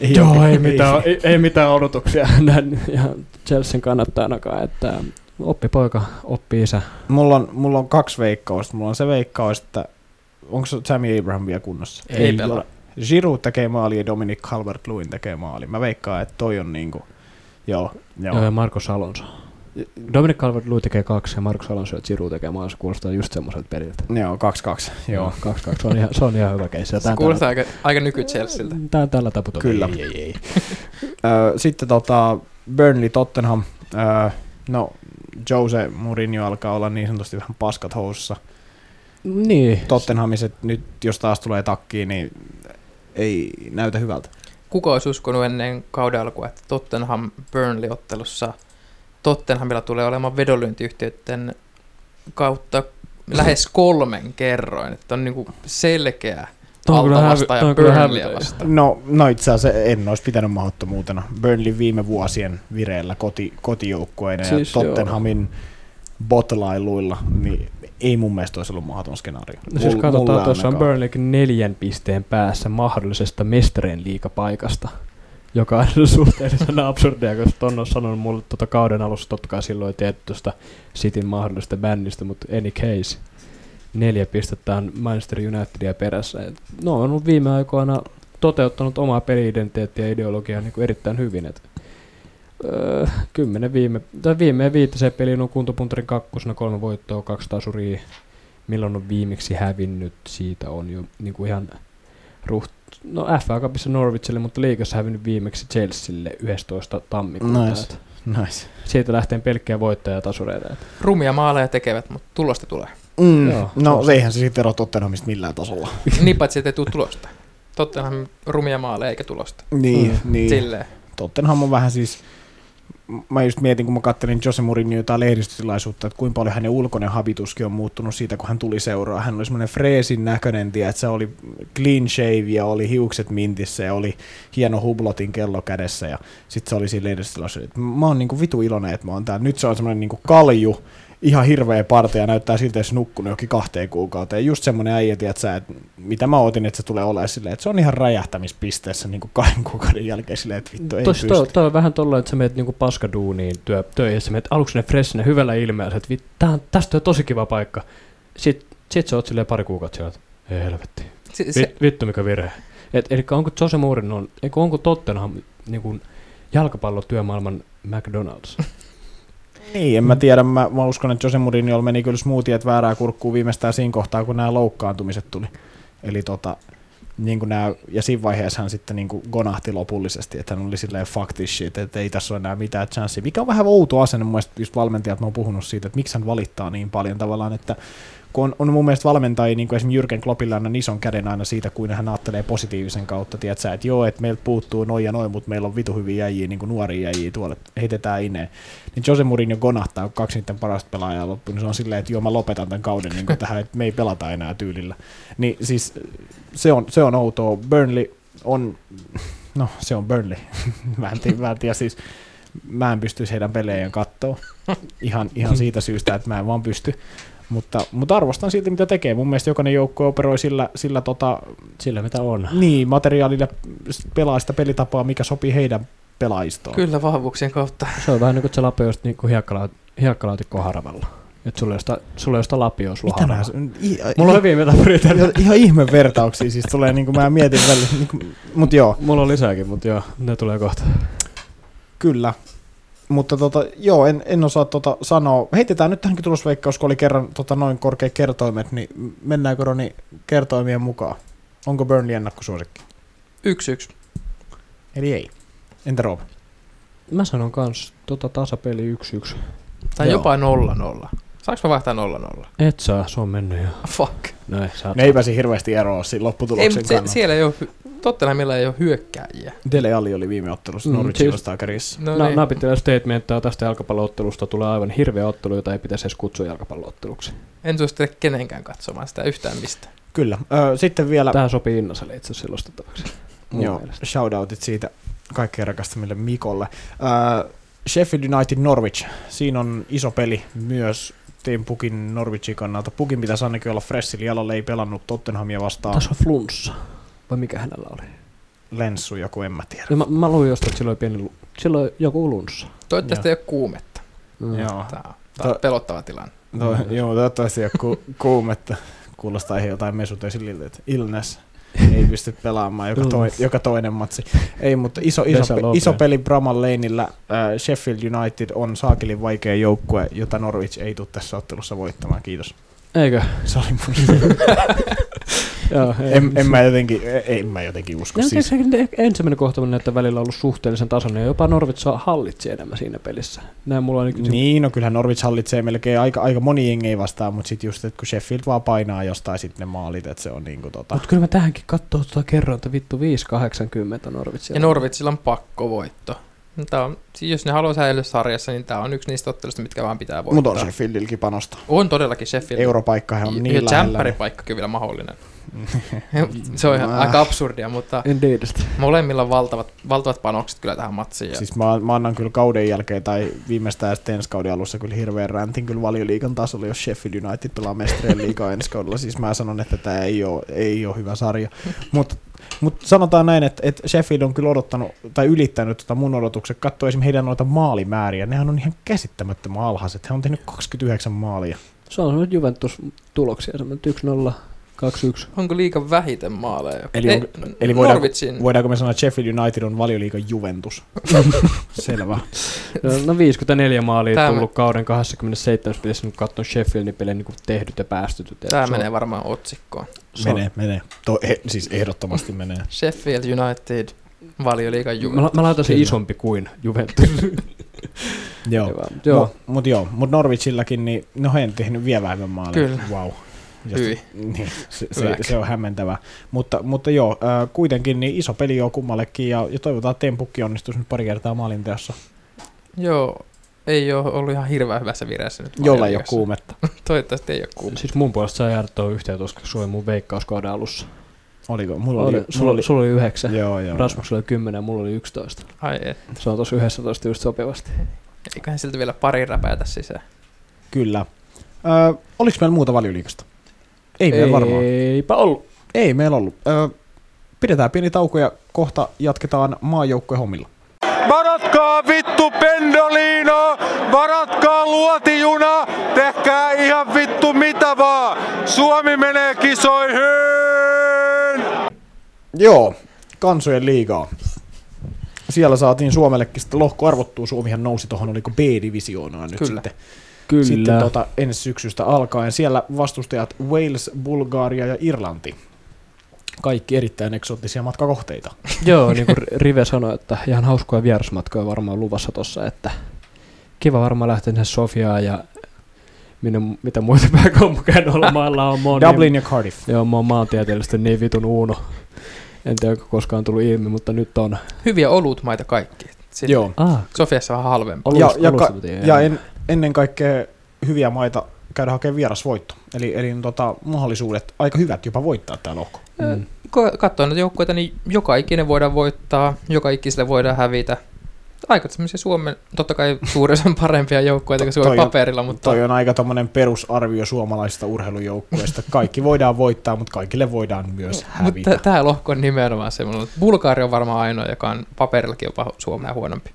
Ei Joo, ei mitään, ei, ei mitään odotuksia näin ihan Chelsean kannattajanakaan, että oppi poika, oppi isä. Mulla on, mulla on kaksi veikkausta. Mulla on se veikkaus, että onko se Sammy Abraham vielä kunnossa? Ei, ei pelaa. Giroud tekee maali ja Dominic Calvert-Lewin tekee maali. Mä veikkaan, että toi on niinku... Joo, joo. Joo, ja Marcos Alonso. Dominic calvert lewin tekee kaksi ja Marcos Alonso ja Giroud tekee maassa. Kuulostaa just semmoiselta periltä. Joo, 2-2. Joo. kaksi, kaksi. Se on ihan, se on ihan hyvä keissi. Se kuulostaa tällä- aika, aika nyky Chelsealtä. Tää on tällä taputolla. Kyllä. Ei, ei, ei. Sitten tota Burnley Tottenham. No, Jose Mourinho alkaa olla niin sanotusti vähän paskat housussa. Niin. Tottenhamiset nyt, jos taas tulee takkiin, niin ei näytä hyvältä. Kuka olisi uskonut ennen kauden alkua, että Tottenham Burnley-ottelussa Tottenhamilla tulee olemaan vedonlyöntiyhtiöiden kautta lähes kolmen kerroin. Että on niinku selkeä Toi on kyllä alta hävi- ja on kyllä vastaan. No, no itse asiassa en olisi pitänyt mahdottomuutena. Burnley viime vuosien vireellä koti, kotijoukkueina Siis ja Tottenhamin botlailuilla, niin ei mun mielestä olisi ollut mahdoton skenaario. No siis katsotaan, tuossa on. Burnleykin neljän pisteen päässä mahdollisesta mestarien liikapaikasta, joka on suhteellisen absurdia, koska Ton on sanonut mulle tuota kauden alussa, totta kai silloin ei tiedetty tuosta Cityn mahdollisesta bännistä, mutta any case, neljä pistettä on Manchester Unitedia perässä. Et Ne on ollut viime aikoina toteuttanut omaa peli-identiteettiä ja ideologiaa niin kuin erittäin hyvin. Et, öö, kymmenen viime, tai viime viitiseen peliin on kuntopuntarin kakkosena kolme voittoa, kaksi tasuria, milloin on viimeksi hävinnyt, siitä on jo niin kuin ihan ruht... No FA Cupissa Norwichille, mutta liigassa hävinnyt viimeksi Chelsealle 11. tammikuuta. Nice. Nice. Siitä lähtee pelkkiä voittajia ja tasureita. Rumia maaleja tekevät, mutta tulosta tulee. Mm, Joo, no se eihän se sitten ero Tottenhamista millään tasolla. niin paitsi, että ei tule tulosta. Tottenham rumia maaleja eikä tulosta. Niin, Mm. niin. Silleen. Tottenham on vähän siis, mä just mietin, kun mä kattelin Jose Mourinhoa lehdistötilaisuutta, että kuinka paljon hänen ulkoinen habituskin on muuttunut siitä, kun hän tuli seuraa. Hän oli semmoinen freesin näköinen, että se oli clean shave ja oli hiukset mintissä ja oli hieno hublotin kello kädessä ja sitten se oli siinä lehdistötilaisuudessa, että mä oon niinku vitu iloinen, että mä oon täällä. Nyt se on semmoinen niinku kalju, ihan hirveä parta ja näyttää siltä, että se nukkunut jokin kahteen kuukauteen. Just semmoinen äijä, tiedät sä, että mitä mä ootin, että se tulee olemaan silleen, että se on ihan räjähtämispisteessä niin kuin kahden kuukauden jälkeen silleen, että vittu ei Tosi pysty. toi, toi, on vähän tolla, että sä meet niinku paskaduuniin työ, töihin, ja sä meet aluksi ne freshinä hyvällä ilmeellä, että vit, tää on, tästä on tosi kiva paikka. Sitten sit sä oot silleen pari kuukautta siellä, että ei helvetti. Se, se, Vit, vittu mikä virhe. Et, eli onko Jose Mourinho, on, eikö onko Tottenham niin kuin jalkapallotyömaailman McDonald's? Niin, en mä tiedä. Mä, mä uskon, että Jose Mourinho meni kyllä smoothiet väärää kurkkuun viimeistään siinä kohtaa, kun nämä loukkaantumiset tuli. Eli tota, niin kuin nämä, ja siinä vaiheessa hän sitten niin kuin gonahti lopullisesti, että hän oli silleen fuck this shit, että ei tässä ole enää mitään chanssia. Mikä on vähän outo asenne mun mielestä just valmentajat, mä oon puhunut siitä, että miksi hän valittaa niin paljon tavallaan, että kun on, on mun mielestä valmentajia, niin kuin esimerkiksi Jürgen Kloppilla on ison käden aina siitä, kuin hän ajattelee positiivisen kautta, tiedät sä, että joo, että meiltä puuttuu noin ja noin, mutta meillä on vitu hyviä jäjiä, niin kuin nuoria jäjiä tuolla, että heitetään ineen. Niin Jose Mourinho gonahtaa, kun kaksi niiden parasta pelaajaa loppuun, niin se on silleen, että joo, mä lopetan tämän kauden niin kuin tähän, että me ei pelata enää tyylillä. Niin siis se on, se on outoa. Burnley on, no se on Burnley. mä, en tiedä, mä en tiedä siis, mä en pystyisi heidän pelejään katsoa ihan, ihan siitä syystä, että mä en vaan pysty. Mutta, mutta arvostan silti, mitä tekee. Mun mielestä jokainen joukko operoi sillä, sillä tota, Sillä mitä on. niin, materiaalilla pelaa sitä pelitapaa, mikä sopii heidän pelaajistoon. kyllä vahvuuksien kautta. Se on vähän niin kuin, sä lapioisit niin kuin hiekkalaat, hiekkalaatikko haravalla. Että sulla ei ole sitä, sulla ei ole sitä lapioa sulla Mitä nää, i, Mulla on hyviä metaforia tällä. ihan, ihan ihme vertauksia, siis tulee niinku mä mietin välillä, niinku, mut joo, Mulla on lisääkin, mutta joo, ne tulee kohta. kyllä. Mutta tota, joo, en, en osaa tota sanoa. Heitetään nyt tähänkin tulosveikkaus, kun oli kerran tota, noin korkea kertoimet, niin mennäänkö Roni kertoimien mukaan? Onko Burnley ennakkosuosikki? Yksi yksi. Eli ei. Entä Roope? Mä sanon kans tota tasapeli 1-1. Tai Joo. jopa nolla nolla. Saanko mä vaihtaa nolla nolla? Et saa, se on mennyt jo. Fuck. Näin, sä oot- Ne ei pääsi hirveästi eroa siinä Ei, lopputuloksen mutta se, kannalta. siellä ei ole, Tottenhamilla ei ole hyökkääjiä. Dele Alli oli viime ottelussa Mm, Norwichin siis- vastaan kärjessä. No No, niin. Napittelee statementtaa tästä jalkapalloottelusta tulee aivan hirveä ottelu, jota ei pitäisi edes kutsua jalkapallootteluksi. En suosittele kenenkään katsomaan sitä yhtään mistään. Kyllä. Ö, sitten vielä Tämä sopii Innaselle itse asiassa selostettavaksi. Joo, mielestä. shoutoutit siitä kaikkein rakastamille Mikolle. Uh, Sheffield United Norwich, siinä on iso peli myös Team Pukin Norwichin kannalta. Pukin pitäisi ainakin olla freshillä jalolla, ei pelannut Tottenhamia vastaan. Tässä on flunssa. Vai mikä hänellä oli? Lenssu joku, en mä tiedä. Ja mä, mä luin jostain, että sillä oli pieni, oli joku lunssa. Toivottavasti ei ole kuumetta. Mm. Joo. Tämä on, tää on To- pelottava tilanne. No, joo, toivottavasti ei ole ku, kuumetta. Kuulostaa ihan jotain mesutesililtä, että illness ei pysty pelaamaan joka, toi, joka toinen matsi. Ei, mutta iso, iso, pe- iso peli Bramall Laneillä. Äh, Sheffield United on saakelin vaikea joukkue, jota Norwich ei tule tässä ottelussa voittamaan. Kiitos. Eikö? Se oli mun Joo, ei. en, en, mä jotenkin, en mä jotenkin usko. Ja Siis, ensimmäinen kohtaaminen näyttää välillä ollut suhteellisen tasainen, ja jopa Norwich saa hallitsi enemmän siinä pelissä. Näin mulla on niin, niin, no kyllähän Norwich hallitsee melkein aika, aika moni jengi ei vastaa, mutta sitten just, että kun Sheffield vaan painaa jostain sitten ne maalit, että se on niinku tota... Mutta kyllä mä tähänkin katsoo tuota kerran, että vittu 5-80 Norwichia. Ja Norwitsilla on pakkovoitto. Tää on, jos ne haluaa säilyä sarjassa, niin tämä on yksi niistä otteluista, mitkä vaan pitää voittaa. Mutta on Sheffieldilläkin panosta. On todellakin Sheffield. Europaikka on ja niin lähellä. Jämppäripaikkakin vielä mahdollinen. se on ihan Äh. aika absurdia, mutta Indeed. molemmilla on valtavat, valtavat panokset kyllä tähän matsiin. Siis mä, mä annan kyllä kauden jälkeen tai viimeistään sitten ensi kauden alussa kyllä hirveän räntin kyllä valioliikan tasolla, jos Sheffield United pelaa mestarien liigaa ensi kaudella. Siis mä sanon, että tämä ei ole, ei ole hyvä sarja. Mutta mut sanotaan näin, että, että Sheffield on kyllä odottanut tai ylittänyt tota mun odotukset. Katso esimerkiksi heidän noita maalimääriä. Nehän on ihan käsittämättömän alhaiset. He on tehnyt 29 maalia. Se on semmoinen Juventus-tuloksia, semmoinen 1-0, 2-1. onko liikan vähiten maaleja? Eli Ei, onko- eli voidaanko-. Voidaanko me sanoa, että Sheffield United on valioliikan Juventus? Selvä. No, no 54 maalia Tää tullut kauden 27 pelissä, kun katsoo Sheffieldin pelejä niin tehdyt ja päästetyt. Ja Tämä se on- menee varmaan otsikkoon. se on- Menee, menee. To, he, siis ehdottomasti menee. Sheffield United, valioliikan Mä, Juventus. mä laitan sen Kyllä. isompi kuin Juventus. Joo. Joo. Mut, mut joo, mut Norwichillakin, niin no he on tehnyt vielä vähemmän maaleja. Kyllä. Wow. Hyi. Niin, se, se, Hyväk. se, on hämmentävää. Mutta, mutta joo, äh, kuitenkin niin iso peli on kummallekin ja, ja toivotaan, että Tempukki onnistuisi nyt pari kertaa maalinteossa, Joo, ei ole ollut ihan hirveän hyvässä vireessä nyt. jolla ei ole kuumetta. Toivottavasti ei ole kuuma. Siis mun puolesta saa jäädä tuo yhteen, koska se oli mun veikkauskauden alussa. Oliko? Mulla oli, Oli, sulla, oli, sulla oli yhdeksän. joo, joo. Rasmuksella oli 10 ja mulla oli 11. Ai et. Se on tossa 11 just sopivasti. Eiköhän siltä vielä pari räpätä sisään. Kyllä. Ö, oliko meillä muuta valioliikasta? Ei meillä varmaan. Eipä ollut. Ei meillä ollut. Ö, pidetään pieni tauko ja kohta jatketaan maajoukkojen hommilla. Varatkaa vittu Pendolino, varatkaa luotijuna, tehkää ihan vittu mitä vaan. Suomi menee kisoihin! Joo, kansojen liigaa. Siellä saatiin Suomellekin sitten lohko arvottua. Suomihan nousi tuohon, oliko B-divisioonaan nyt Kyllä. sitten, Kyllä. sitten tota, ensi syksystä alkaen. Siellä vastustajat Wales, Bulgaria ja Irlanti. Kaikki erittäin eksoottisia matkakohteita. Joo, niin kuin Rive sanoi, että ihan hauskoja vierasmatkoja varmaan luvassa tossa, että kiva varmaan lähteä sinne Sofiaan ja minne, mitä muita pääkaupunkeja noilla mailla on. Mä oon Dublin Niin, ja Cardiff. joo, mä oon maantieteellisesti niin vitun uuno. En tiedä, onko koskaan tullut ilmi, mutta nyt on. Hyviä olutmaita kaikki. Sinne. Joo. Ah, Sofiassa vähän halvempi. alusta, ja, ja, ka- ja en, ennen kaikkea hyviä maita käydä hakemaan vierasvoitto. Eli, eli tota, mahdollisuudet aika hyvät jopa voittaa tämä lohko. Mm. Katsoo näitä joukkueita, niin joka ikinen voidaan voittaa, joka ikiselle voidaan hävitä. Aika tämmöisiä Suomen, totta kai suurin osa parempia joukkueita kuin Suomen Toi paperilla, mutta Toi on aika tommonen perusarvio suomalaisista urheilujoukkueista. Kaikki voidaan voittaa, mutta kaikille voidaan myös hävitä. Mutta tämä lohko on nimenomaan semmoinen. Bulgaria on varmaan ainoa, joka on paperillakin jopa Suomea huonompi.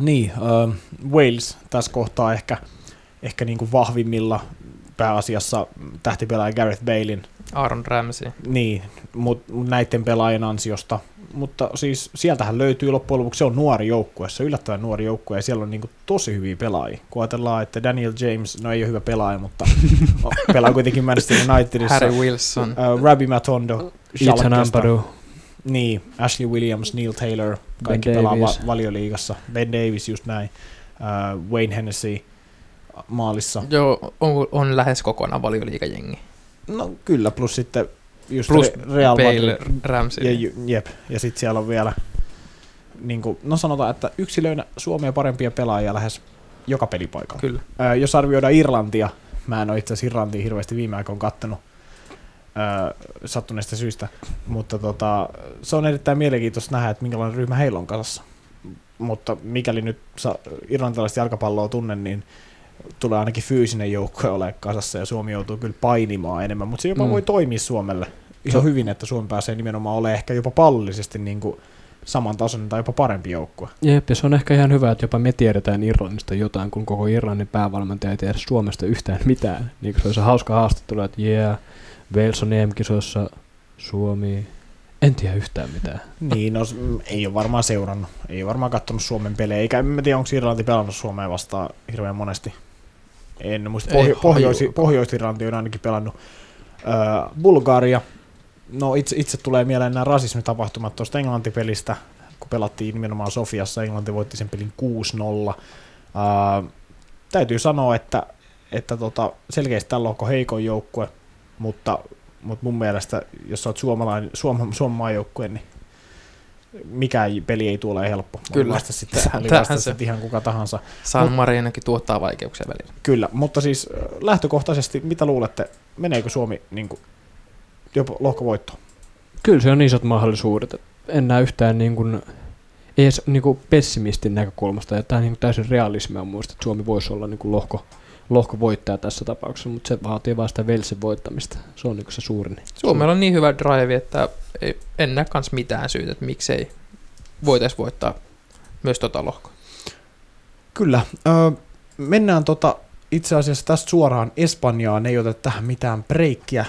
Niin, äh, Wales tässä kohtaa ehkä, ehkä niinku vahvimmilla pääasiassa tähtipelaaja Gareth Balein, Aaron Ramsey. niin, mutta mut näiden pelaajien ansiosta. Mutta siis sieltähän löytyy loppujen lopuksi, se on nuori joukkue, se on yllättävän nuori joukkue ja siellä on niinku tosi hyviä pelaajia. Kun ajatellaan, että Daniel James, no ei ole hyvä pelaaja, mutta pelaa kuitenkin Manchester Unitedissa. Harry Wilson. Uh, Rabbi Matondo, Ethan. Ampadu. Niin, Ashley Williams, Neil Taylor, kaikki Ben pelaa va- Davies. valioliigassa. Ben Davis just näin. Uh, Wayne Hennessy maalissa. Joo, on, on lähes kokonaan valioliikajengi. No kyllä, plus sitten just Plus Re- Real Bale, Madrid. Ramsey. Ja, jep, ja sitten siellä on vielä, niin kuin, no sanotaan, että yksilöinä Suomea parempia pelaajia lähes joka pelipaikalla. Kyllä. Ää, jos arvioidaan Irlantia, mä en ole itse asiassa Irlantia hirveästi viime aikoina kattonut sattuneista syistä, mutta tota, se on erittäin mielenkiintoista nähdä, että minkälainen ryhmä heillä on kasassa. Mutta mikäli nyt irlantilaista jalkapalloa tunnen, niin tulee ainakin fyysinen joukkue olemaan kasassa ja Suomi joutuu kyllä painimaan enemmän, mutta se jopa Mm. voi toimia Suomelle ihan Se- hyvin, että Suomi pääsee nimenomaan olemaan ehkä jopa pallollisesti niin kuin samantasoinen tai jopa parempi joukkue. Jep, ja se on ehkä ihan hyvä, että jopa me tiedetään Irlannista jotain, kun koko Irlannin päävalmentaja ei tiedä Suomesta yhtään mitään. Niin se olisi hauska haastattelu, että yeah, Wales on EM-kisoissa, Suomi, en tiedä yhtään mitään. Niin, no ei ole varmaan seurannut, ei ole varmaan katsonut Suomen pelejä, eikä en tiedä, onko Irlanti pelannut Suomea vastaan hirveän monesti. En muista, Pohjo- Pohjois-. Pohjois-Irlanti on ainakin pelannut. Öö, Bulgaria, no itse, itse tulee mieleen nämä rasismitapahtumat tuosta Englanti-pelistä, kun pelattiin nimenomaan Sofiassa, Englanti voitti sen pelin 6-0. Öö, täytyy sanoa, että, että tota, selkeästi tällä on heikon joukkue, mutta, mutta mun mielestä, jos sä oot suomalainen, Suom, Suomen maajoukkue, niin mikään peli ei tule helppo. Kyllä. Vasta sitten, oli vasta se. sitten ihan kuka tahansa. San Mut- Marinokin tuottaa vaikeuksia välillä. Kyllä, mutta siis äh, lähtökohtaisesti, mitä luulette, meneekö Suomi niin kuin, jopa lohkovoitto. Kyllä se on isot mahdollisuudet. Et En näe yhtään niin kuin, ei edes niin kuin pessimistin näkökulmasta. Ja tämä on niin kuin täysin realismia mun mielestä, että Suomi voisi olla niin kuin lohko, lohkovoittaja tässä tapauksessa, mutta se vaatii vaan sitä Velsin voittamista. Se on niin kuin se suurin. Suomella on niin hyvä drive, että ei, en näe kans mitään syytä, että miksei voitaisiin voittaa myös tota lohkoa. Kyllä. Öö, mennään tota, itse asiassa tästä suoraan Espanjaan, ei ota tähän mitään breikkiä.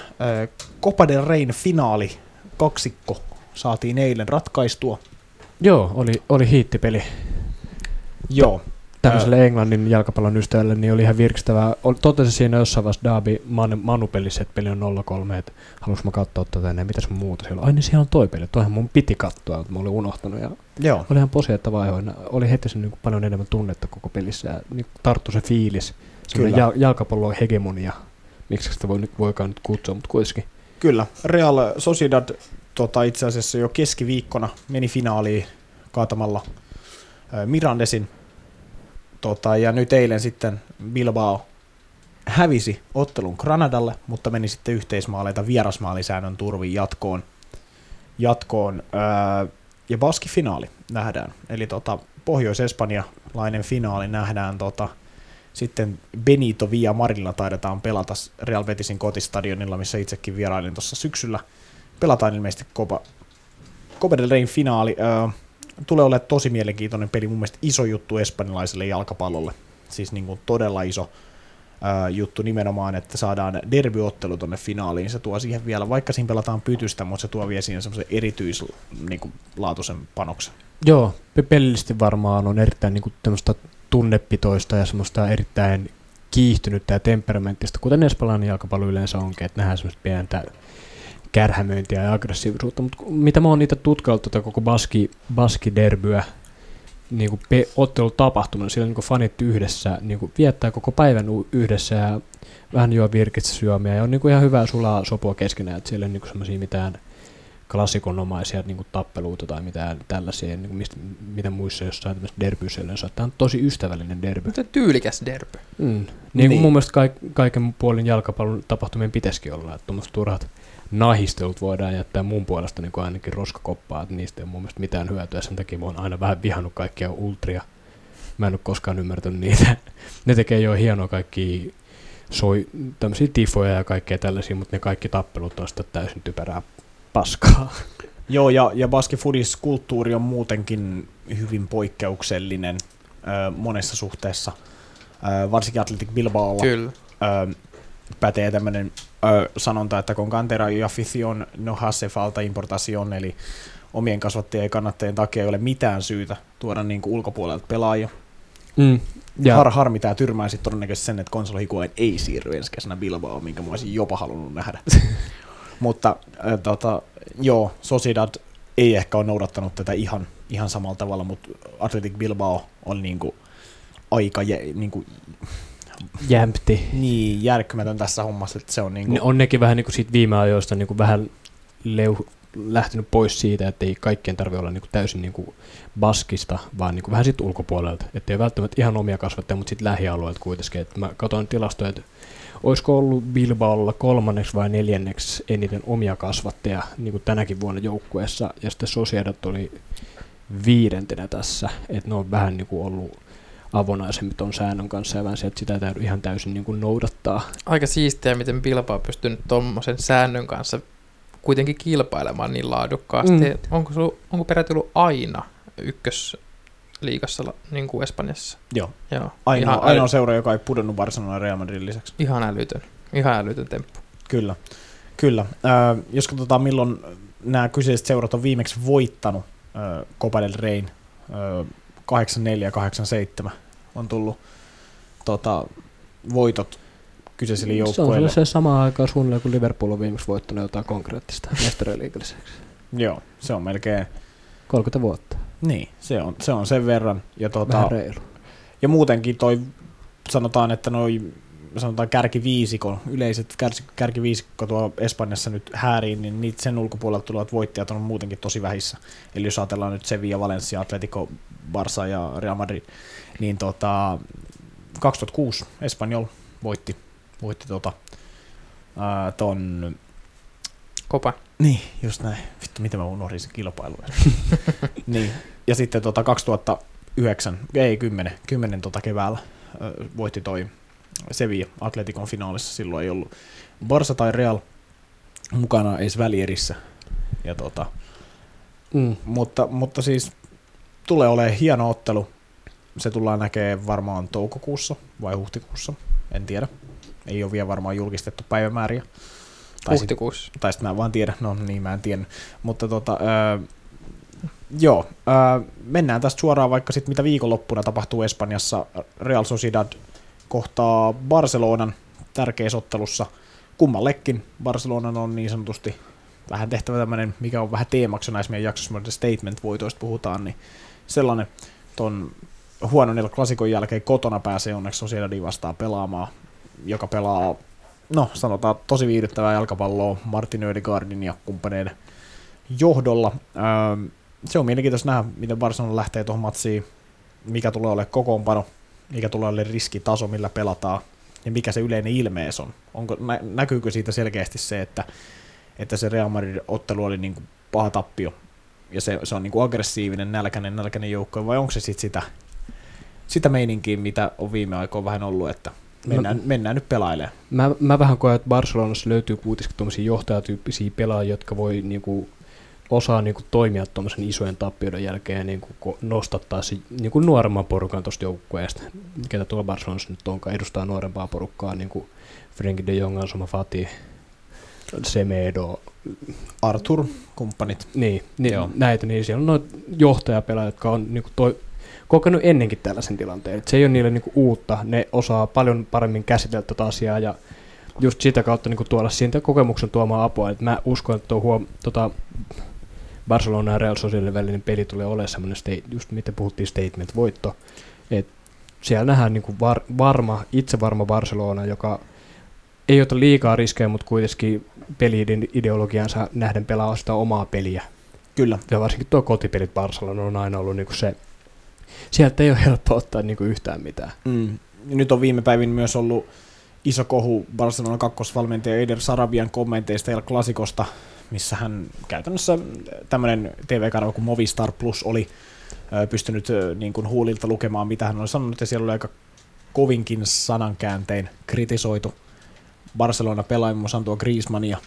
Copa del Reyn finaali, kaksikko, saatiin eilen ratkaistua. Joo, oli, oli hiittipeli. Joo, Tämmöiselle Englannin jalkapallon ystävälle niin oli ihan virkistävää. Totesin siinä jossain vaiheessa Derby Man, Manu-pelissä, että peli on 0-3, että haluaisin mä katsoa tätä ja mitäs muuta siellä. Ai niin siellä on toi peli, toihan mun piti katsoa, mutta mä olin unohtanut. Ja joo. oli ihan posi, että vaihoina. Oli heti se niin paljon enemmän tunnetta koko pelissä ja niin tarttu se fiilis. Kyllä. jal- jalkapallon hegemonia. Miksi sitä voi, nyt voikaan nyt kutsua, mutta kuitenkin. Kyllä. Real Sociedad tota, itse asiassa jo keskiviikkona meni finaaliin kaatamalla Mirandesin. Tota, ja nyt eilen sitten Bilbao hävisi ottelun Granadalle, mutta meni sitten yhteismaaleita vierasmaalisäännön turvin jatkoon. jatkoon ää, ja Baski-finaali nähdään. Eli tota, Pohjois-Espanjalainen finaali nähdään tota, sitten Benito Via Marilla taidetaan pelata Real Betisin kotistadionilla, missä itsekin vierailin tuossa syksyllä. Pelataan ilmeisesti Copa, Copa del Reyn finaali. Öö, tulee olemaan tosi mielenkiintoinen peli, mun mielestä iso juttu espanjalaiselle jalkapallolle. Siis niin kuin todella iso juttu nimenomaan, että saadaan derbyottelu tonne finaaliin. Se tuo siihen vielä, vaikka siinä pelataan pytystä, mutta se tuo vielä siihen semmoisen erityislaatuisen niin kuin, laatuisen panoksen. Joo, pe- pelillisesti varmaan on erittäin niin kuin tunnepitoista ja semmoista erittäin kiihtynyttä ja temperamenttista, kuten espanjalainen jalkapallo yleensä onkin, että nähdään semmoista pientä kärhämöintiä ja aggressiivisuutta, mutta mitä mä oon niitä tutkaillut tätä koko baski, baskiderbyä, niin kuin pe- ottelu tapahtumana, siellä niin kuin fanit yhdessä niin kuin viettää koko päivän yhdessä ja vähän juo virkistysjuomia ja on niin kuin ihan hyvää sulaa sopua keskenään, että siellä ei ole niin semmoisia mitään klassikonomaisia niin kuin tappeluita tai mitään tällaisia, niin kuin mistä, mitä muissa jossain tämmöisissä derbyissä yleensä. Tämä on tosi ystävällinen derby. Mutta tyylikäs derby. Mm. Niin, Niin. mun mielestä kaik, kaiken puolin jalkapallon tapahtumien pitäisikin olla, että tuommoiset turhat nahistelut voidaan jättää mun puolesta niin kuin ainakin roskakoppaa, että niistä ei ole mun mielestä mitään hyötyä, sen takia mä oon aina vähän vihannut kaikkia ultria. Mä en ole koskaan ymmärtänyt niitä. Ne tekee jo hienoa kaikki soi, tämmöisiä tifoja ja kaikkea tällaisia, mutta ne kaikki tappelut on sitä täysin typerää paskaa. Joo, ja, ja baskifudis kulttuuri on muutenkin hyvin poikkeuksellinen ö, monessa suhteessa. Varsinkin Athletic Bilbaolla Kyllä. ö, pätee tämmöinen sanonta, että con cantera y afición no hace falta importación, eli omien kasvattajien ja kannattajien takia ei ole mitään syytä tuoda niin kuin ulkopuolelta pelaajia. Mm. Ja. Har, harmi tämä tyrmää sitten todennäköisesti sen, että Higuain ei siirry ensi kesänä Bilbao, minkä mä olisin jopa halunnut nähdä. Mutta äh, tota, joo, Sociedad ei ehkä ole noudattanut tätä ihan, ihan samalla tavalla, mutta Athletic Bilbao on niinku aika jä, niinku, Jämpti. niin järkkymätön tässä hommassa, että se on niinku, Ne on nekin vähän niin kuin siitä viime ajoista niin kuin vähän leu, lähtenyt pois siitä, että ei kaikkien tarvitse olla niin kuin täysin niin kuin baskista, vaan niin kuin vähän siitä ulkopuolelta. Että ei välttämättä ihan omia kasvattajia, mutta sitten lähialueelta kuitenkin. Et mä katsoin tilastoja, että olisiko ollut Bilbaolla kolmanneksi vai neljänneksi eniten omia kasvattajia niin kuin tänäkin vuonna joukkueessa, ja sitten Sociedat oli viidentenä tässä, että ne on vähän niin kuin ollut avonaisemmin tuon säännön kanssa ja vähän se, että sitä ei täydy ihan täysin niin kuin noudattaa. Aika siistiä, miten Bilbao on pystynyt tuommoisen säännön kanssa kuitenkin kilpailemaan niin laadukkaasti. Mm. Onko, sulla, onko peräti ollut aina ykkösliigassa la- niin kuin Espanjassa? joo, Joo. ainoa, ihan, ainoa seura, joka ei pudonnut Barcelona Real Madridin lisäksi. ihan älytön. Ihan älytön temppu. Kyllä, kyllä. Äh, jos katsotaan milloin nämä kyseiset seurat on viimeksi voittanut äh, Copa del Reyn, äh, 84 ja 87 on tullut tota, voitot kyseisille Se on se samaan aikaan suunnilleen, kun Liverpool on viimeksi voittanut jotain konkreettista mestarien liigalliseksi. Joo, se on melkein, 30 vuotta. niin, se on, se on sen verran. Ja, tota, ja muutenkin toi, sanotaan, että noi sanotaan kärkiviisikon, yleiset kärsi, kärkiviisikko tuo Espanjassa nyt hääriin, niin niitä sen ulkopuolelta tulevat voittajat on muutenkin tosi vähissä. Eli jos ajatellaan nyt Sevilla, Valencia, Atletico, Barça ja Real Madrid, niin tota, 2006 Espanjol voitti, voitti tota, ää, ton Kopa. Niin, just näin. Vittu, miten mä unohdin sen kilpailun. niin. Ja sitten tota 2009, ei 10, 10 tota keväällä ö, voitti toi Sevilla Atletikon finaalissa. Silloin ei ollut Barsa tai Real mukana edes välierissä. Ja tota, Mm. mutta, mutta siis tulee olemaan hieno ottelu. Se tullaan näkemään varmaan toukokuussa vai huhtikuussa, en tiedä. Ei ole vielä varmaan julkistettu päivämääriä. Tai sit, Huhtikuussa. tai sitten mä vaan tiedän, no niin mä en tiedä. Mutta tota, öö, joo, öö, mennään tästä suoraan vaikka sitten mitä viikonloppuna tapahtuu Espanjassa. Real Sociedad kohtaa Barcelonan tärkeässä ottelussa. Kummallekin Barcelonan on niin sanotusti vähän tehtävä tämmöinen, mikä on vähän teemaksi näissä meidän jaksossa, statement-voitoista puhutaan, niin sellainen ton huonon klassikon jälkeen kotona pääsee onneksi Sociedadin vastaan pelaamaan, joka pelaa, no sanotaan tosi viihdyttävää jalkapalloa Martin Ödegaardin ja kumppaneiden johdolla. Öö, se on mielenkiintoista nähdä, miten Barcelona lähtee tuohon matsiin, mikä tulee olemaan kokoonpano, mikä tulee olemaan riskitaso, millä pelataan, ja mikä se yleinen ilmees on. Onko, nä, näkyykö siitä selkeästi se, että että se Real Madrid-ottelu oli niin kuin paha tappio, ja se, se on niin kuin aggressiivinen, nälkäinen, nälkäinen joukko, vai onko se sitten sitä, sitä meininkiä, mitä on viime aikoina vähän ollut, että mennään, no, mennään nyt pelailemaan. Mä, mä vähän koen, että Barcelonassa löytyy kuitenkin tuommoisia johtajatyyppisiä pelaajia, jotka voi niinku, osaa niinku, toimia tuommoisen isojen tappioiden jälkeen ja niinku, nostattaa se niinku, nuoremman porukan tuosta joukkueesta, ketä tuolla Barcelonassa nyt onkaan, edustaa nuorempaa porukkaa, niin kuin Frenkie de Jong, Ansoma Fati, Semedo, Arthur, kumppanit. niin, niin Joo. näitä, niin siellä on noita johtajapelaajia, jotka on niinku, toi, kokenut ennenkin tällaisen tilanteen. Et se ei ole niille niinku, uutta, ne osaa paljon paremmin käsitellä tätä asiaa ja just sitä kautta niinku, tuoda siitä kokemuksen tuomaan apua. Et mä uskon, että tuo huom, tota, Barcelona ja Real Sociedadin välinen peli tulee olemaan semmoinen, state, just miten puhuttiin statement-voitto. Et siellä nähdään niinku var, varma, itse varma Barcelona, joka ei ota liikaa riskejä, mutta kuitenkin peli-ideologiansa nähden pelaa sitä omaa peliä. Kyllä. Ja varsinkin tuo kotipelit Barcelona on aina ollut niinku se, sieltä ei ole helppo ottaa niinku yhtään mitään. Mm. Nyt on viime päivin myös ollut iso kohu Barcelonan kakkosvalmentaja Eder Sarabian kommenteista El Klasikosta, missä hän käytännössä tämmöinen TV-kanava kuin Movistar Plus oli pystynyt niin kuin huulilta lukemaan, mitä hän oli sanonut, ja siellä oli aika kovinkin sanankääntein kritisoitu Barcelona pelaajia, muun tuo Griezmannia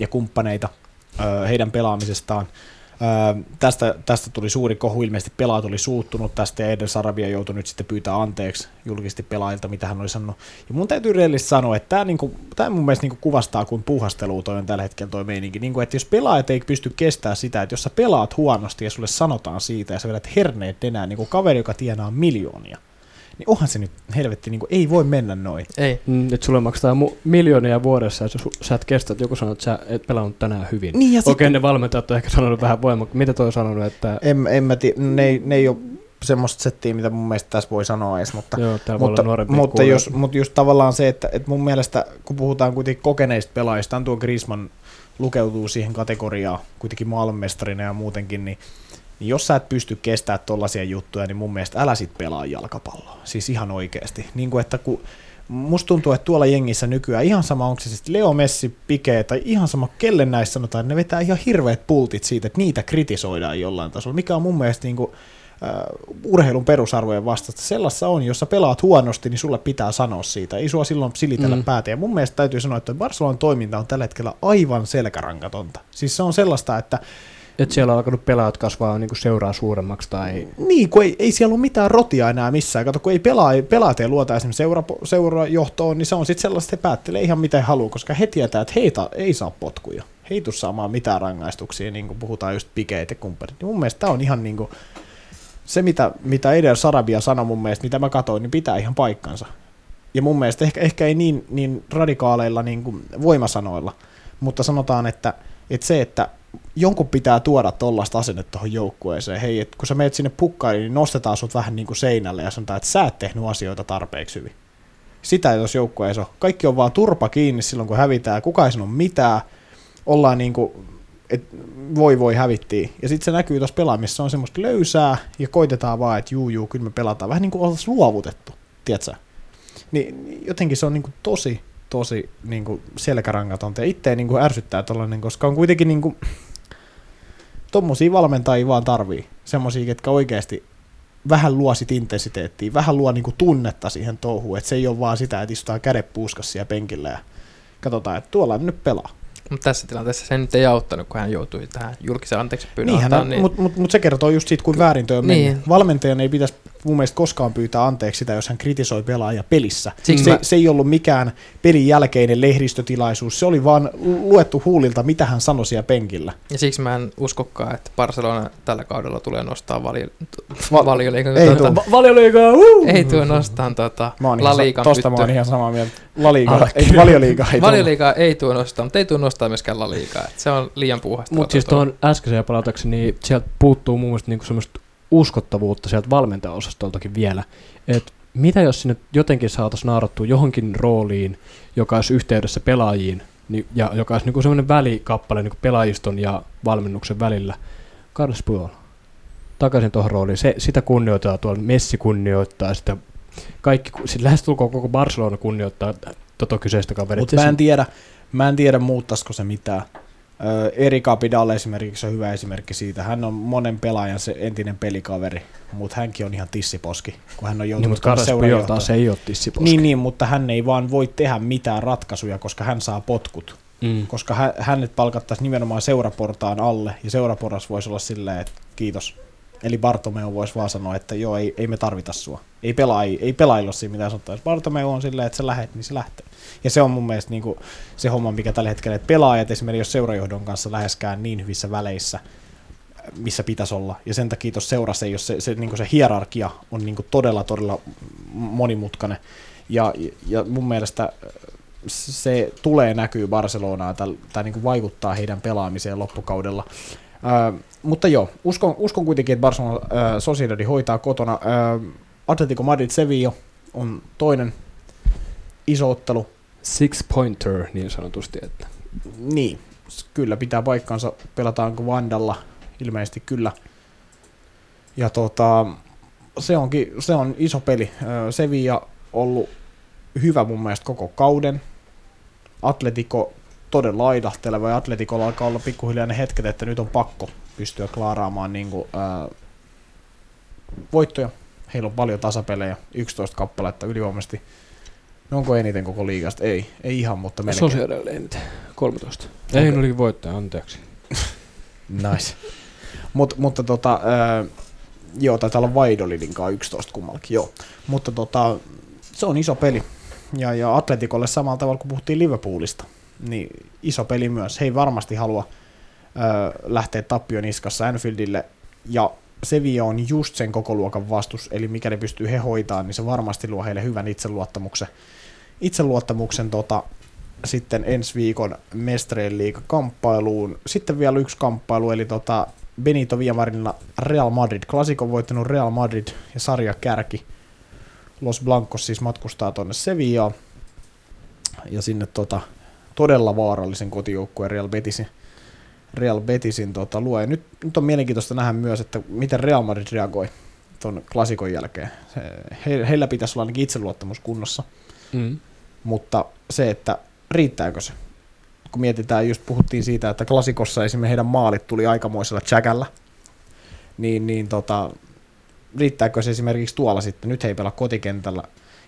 ja kumppaneita heidän pelaamisestaan. Tästä, tästä tuli suuri kohu, ilmeisesti pelaajat oli suuttunut tästä ja Eden Sarabia joutui nyt sitten pyytää anteeksi julkisesti pelaajilta, mitä hän oli sanonut. Ja mun täytyy rehellisesti sanoa, että tämä, niinku, tämä mun mielestä niinku kuvastaa, kuin puhastelua toi on tällä hetkellä toi meininki. Niinku, että jos pelaajat ei pysty kestämään sitä, että jos sä pelaat huonosti ja sulle sanotaan siitä ja sä vedät herneet enää, niin kuin kaveri, joka tienaa miljoonia, niin onhan se nyt helvetti, niin kuin, ei voi mennä noin. Ei. Mm, että sulle maksetaan mu- miljoonia vuodessa, ja sä, sä et kestä, että joku sanoo, että sä et pelannut tänään hyvin. Niin ja Okei, okay, ne valmentajat on ehkä sanonut vähän voimakkaasti. Mitä toi on sanonut, että En, en mä tii, ne, ei- ne ei ole semmoista settiä, mitä mun mielestä tässä voi sanoa edes, mutta, joo, mutta, mutta, kuulijoita. jos, mutta just tavallaan se, että, että mun mielestä kun puhutaan kuitenkin kokeneista pelaajista, tuo Griezmann lukeutuu siihen kategoriaan kuitenkin maailmanmestarina ja muutenkin, niin, niin jos sä et pysty kestämään tollaisia juttuja, niin mun mielestä älä sit pelaa jalkapalloa. Siis ihan oikeasti. Niin kuin, että kun musta tuntuu, että tuolla jengissä nykyään ihan sama, onko se sitten Leo Messi, Pike tai ihan sama, kelle näissä sanotaan, että ne vetää ihan hirveät pultit siitä, että niitä kritisoidaan jollain tasolla, mikä on mun mielestä niin kuin, uh, urheilun perusarvojen vastasta. Sellaisessa on, jos sä pelaat huonosti, niin sulle pitää sanoa siitä. Ei sua silloin silitellä Mm. mm. päätä. Ja mun mielestä täytyy sanoa, että Barcelonan toiminta on tällä hetkellä aivan selkärankatonta. Siis se on sellaista, että että siellä on alkanut pelaajat kasvaa niin seuraa suuremmaksi tai niin, kun ei, ei siellä ole mitään rotia enää missään. Kato, kun ei pelaa, pelaat ei luota esimerkiksi seura, seurajohtoon, niin se on sitten sellaista, että he päättelee ihan mitä haluaa, koska he tietää, että heitä ei saa potkuja. He ei tule saamaan mitään rangaistuksia, niin kuin puhutaan just pikeet ja kumppanit. Niin mun mielestä tämä on ihan niin kuin, se, mitä, mitä Eder Sarabia sanoi mun mielestä, mitä mä katsoin, niin pitää ihan paikkansa. Ja mun mielestä ehkä, ehkä ei niin, niin radikaaleilla niin kuin voimasanoilla, mutta sanotaan, että, että se, että jonkun pitää tuoda tollaista asennetta tuohon joukkueeseen. Hei, että kun sä menet sinne pukkaille, niin nostetaan sut vähän niin kuin seinälle ja sanotaan, että sä et tehnyt asioita tarpeeksi hyvin. Sitä ei tuossa joukkueessa ole. Kaikki on vaan turpa kiinni silloin, kun hävitään. Kuka ei sano mitään. Ollaan niin kuin, et voi voi hävittiin. Ja sitten se näkyy tuossa pelaamissa, on semmoista löysää ja koitetaan vaan, että juu juu, kyllä me pelataan. Vähän niin kuin oltaisiin luovutettu, tiedätkö? Niin jotenkin se on niin kuin tosi, tosi niin kuin selkärangatonta. Ja itse niin kuin ärsyttää tollainen, koska on kuitenkin niin kuin, tommosia valmentajia vaan tarvii. Semmosia, ketkä oikeasti vähän luo sit intensiteettiä, vähän luo niinku tunnetta siihen touhuun, että se ei ole vaan sitä, että istutaan kädet puuskassa penkillä ja katsotaan, että tuolla nyt pelaa. Mutta tässä tilanteessa se nyt ei auttanut, kun hän joutui tähän julkisen anteeksi Niinhän, antaa, niin. mutta mut, mut se kertoo just siitä, kuin väärin toi on Niin. Valmentajan ei pitäisi mun mielestä koskaan pyytää anteeksi sitä, jos hän kritisoi pelaajia pelissä. Siksi Se, mä- se ei ollut mikään pelin jälkeinen lehdistötilaisuus, se oli vaan luettu huulilta, mitä hän sanoi siellä penkillä. Ja siksi mä en uskokaan, että Barcelona tällä kaudella tulee nostaa valio, Va- valioliigan. ei tuota, uh! ei tule nostaa tota, Mä oon La ihan, sa- Ligan tosta mä oon ihan samaa mieltä. La Liga, Ah, ei kyllä. valioliiga ei ei tule nostaa, mutta ei tule nostaa myöskään La Ligaa. et Se on liian puuhasta. Mutta siis tuohon äskeiseen palatakseni, niin sieltä puuttuu mun mielestä niinku semmoista uskottavuutta sieltä valmentajaosastoltakin vielä. Et mitä jos sinne jotenkin saataisiin naarattua johonkin rooliin, joka olisi yhteydessä pelaajiin, niin, ja joka olisi niinku semmoinen välikappale niinku pelaajiston ja valmennuksen välillä. Carles Puyol. Takaisin tuohon rooliin. Se, sitä kunnioitetaan tuolla. Messi kunnioittaa sitä. Kaikki, siis lähestulkoon koko Barcelona kunnioittaa tota kyseistä kaveria. Mutta mä en tiedä, mä en tiedä muuttaisiko se mitään. Ö, Erik Abidal esimerkiksi on hyvä esimerkki siitä. Hän on monen pelaajan se entinen pelikaveri, mutta hänkin on ihan tissiposki, kun hän on niin, joutunut Puyol seurajohtajaksi. taas ei ole tissiposki. Niin, niin, mutta hän ei vaan voi tehdä mitään ratkaisuja, koska hän saa potkut. Mm. Koska hä- hänet palkattaisiin nimenomaan seuraportaan alle, ja seuraporras voisi olla silleen, että kiitos. Eli Bartomeu voisi vaan sanoa, että joo, ei, ei me tarvita sua. Ei, pelaa, ei pelailla ole siinä mitään sanottavaa. Bartomeu on silleen, että sä lähet, niin se lähtee. Ja se on mun mielestä niinku se homma, mikä tällä hetkellä, että pelaajat esimerkiksi jos seurajohdon kanssa läheskään niin hyvissä väleissä, missä pitäisi olla. Ja sen takia tuossa seurassa ole se, se, niinku se hierarkia on niinku todella, todella monimutkainen. Ja, ja mun mielestä se tulee näkyy Barcelonaa tai, niin vaikuttaa heidän pelaamiseen loppukaudella. Ö, mutta joo, uskon, uskon kuitenkin, että Barcelona ö, Sociedad hoitaa kotona. Ö, Atletico Madrid Sevilla on toinen iso ottelu. Six pointer niin sanotusti. Että. Niin, kyllä pitää paikkansa. Pelataanko Vandalla? Ilmeisesti kyllä. Ja tota, se, onkin, se on iso peli. Sevilla ollut hyvä mun mielestä koko kauden. Atletico todella aidahteleva ja Atletikolla alkaa olla pikkuhiljaa ne hetket, että nyt on pakko pystyä klaaraamaan niin kuin, ää, voittoja. Heillä on paljon tasapelejä, 11 kappaletta ylivoimaisesti. No onko eniten koko liigasta? Ei, ei ihan, mutta melkein. Sosiaalille eniten. 13. Ei, Okei. ne olikin voittaja, anteeksi. Nice. Mut, mutta tota, ää, joo, taitaa olla Vaidolidin kanssa 11 kummallakin, joo. Mutta tota, se on iso peli. Ja, ja Atletikolle samalla tavalla kuin puhuttiin Liverpoolista, niin iso peli myös. He ei varmasti halua ää, lähteä tappion niskassa Anfieldille. Ja Sevilla on just sen koko luokan vastus, eli mikäli pystyy he hoitaan, niin se varmasti luo heille hyvän itseluottamuksen. Itseluottamuksen tota, sitten ensi viikon liiga kamppailuun. Sitten vielä yksi kamppailu, eli tota Benito Villamarina Real Madrid. Klassikon voittanut Real Madrid ja sarja kärki. Los Blancos siis matkustaa tuonne Sevillaan. Ja sinne tota, todella vaarallisen kotijoukkueen Real Betisin, Real Betisin tota, luo. Ja nyt, nyt on mielenkiintoista nähdä myös, että miten Real Madrid reagoi tuon klassikon jälkeen. Se, he, heillä pitäisi olla ainakin itseluottamus kunnossa Mm. mutta se, että riittääkö se? Kun mietitään, just puhuttiin siitä, että klassikossa esimerkiksi heidän maalit tuli aikamoisella chäkällä, niin, niin tota, riittääkö se esimerkiksi tuolla sitten? Nyt he ei pelaa kotikentällä.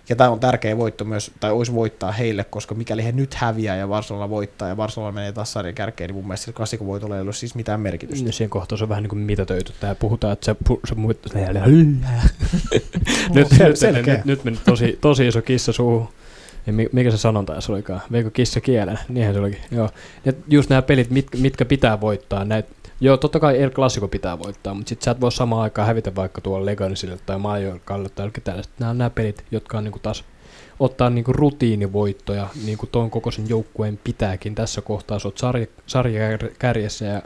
Ja tämä on tärkeä voitto myös, tai olisi voittaa heille, koska mikäli he nyt häviää ja Barcelona voittaa ja Barcelona menee taas sarjan kärkeen, niin mun mielestä sillä klassikovoitolla ei ole siis mitään merkitystä. Ja siihen kohtaan se on vähän niin kuin mitätöity. Tää puhutaan, että se, pu, se muut... nyt, nyt, selkeä. nyt, nyt, meni tosi, tosi iso kissa suuhun. Ja mi- mikä se sanonta edes olikaan? Veikö kissa kielen? Niinhän se olikin. Joo. Ja just nämä pelit, mit, mitkä pitää voittaa. Näit, joo, totta kai El Clasico pitää voittaa, mutta sit sä et voi samaan aikaan hävitä vaikka tuolla Legansille tai Mallorcalle tai jollekin tällaista. Nämä on nämä pelit, jotka on niinku taas ottaa niinku rutiinivoittoja, niin kuin tuon kokoisen joukkueen pitääkin. Tässä kohtaa sä oot sarja, ja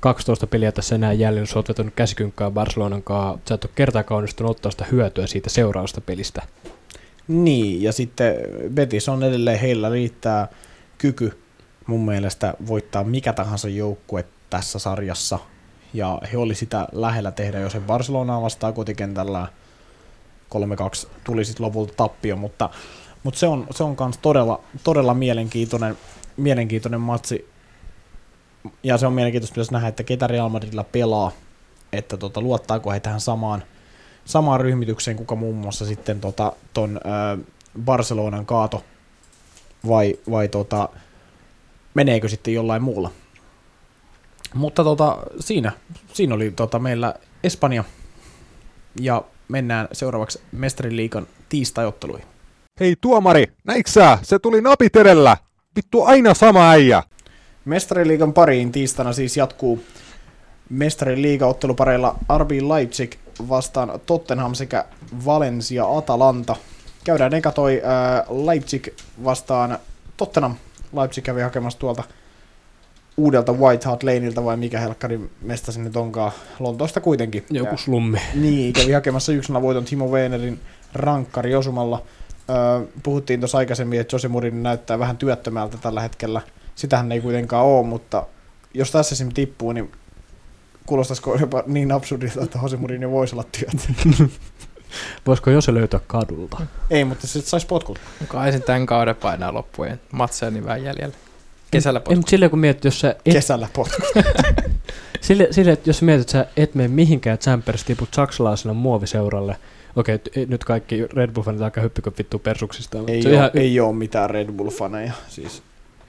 12 peliä tässä enää jäljellä, sä oot vetänyt käsikynkkää Barcelonan kanssa, sä et ole kertaakaan onnistunut ottaa sitä hyötyä siitä seuraavasta pelistä. Niin, ja sitten Betis on edelleen, heillä riittää kyky mun mielestä voittaa mikä tahansa joukkue tässä sarjassa. Ja he oli sitä lähellä tehdä, jos he Barcelonaa vastaa kotikentällä 3-2 tuli sitten lopulta tappio, mutta Mutta se on, se on kans todella, todella mielenkiintoinen, mielenkiintoinen matsi. Ja se on mielenkiintoista myös nähdä, että ketä Real Madridilla pelaa, että tota, luottaako he tähän samaan, samaan ryhmitykseen, kuka muun muassa sitten tota, ton ö, Barcelonan kaato, vai, vai tota, meneekö sitten jollain muulla. Mutta tota, siinä, siinä oli tota, meillä Espanja, ja mennään seuraavaksi Mestariliikan tiistajotteluihin. Hei tuomari, näiksää? Se tuli napit edellä. Vittu aina sama äijä. Mestariliigan pariin tiistaina siis jatkuu Mestarin liigaottelupareilla RB Leipzig vastaan Tottenham sekä Valencia Atalanta. Käydään eka toi ää, Leipzig vastaan Tottenham. Leipzig kävi hakemassa tuolta uudelta White Hart Laneilta vai mikä helkkari mesta sinne onkaan. Lontoosta kuitenkin. Joku Ja- slummi. niin, kävi hakemassa yksinä voiton Timo Wernerin rankkari osumalla. Öö, puhuttiin tuossa aikaisemmin, että Jose Mourinho näyttää vähän työttömältä tällä hetkellä. Sitähän ei kuitenkaan ole, mutta jos tässä esim. tippuu, niin kuulostaisiko jopa niin absurdilta, että Jose Mourinho voisi olla työtön. Voisiko jo se löytää kadulta? ei, mutta se saisi potkut. Kai sen tämän kauden painaa loppuun. Matseja niin vähän jäljellä. Kesällä Ei, potkut. mutta silleen kun mietit, jos sä et, Kesällä potkut. sille, sille, että jos mietit, että sä et mene mihinkään Champions tiput saksalaisena muoviseuralle, okei, t- ei- nyt kaikki Red Bull-fanit aika hyppikö vittu persuksista, ei, ole, ihan, ei ole mitään Red Bull-faneja. Siis,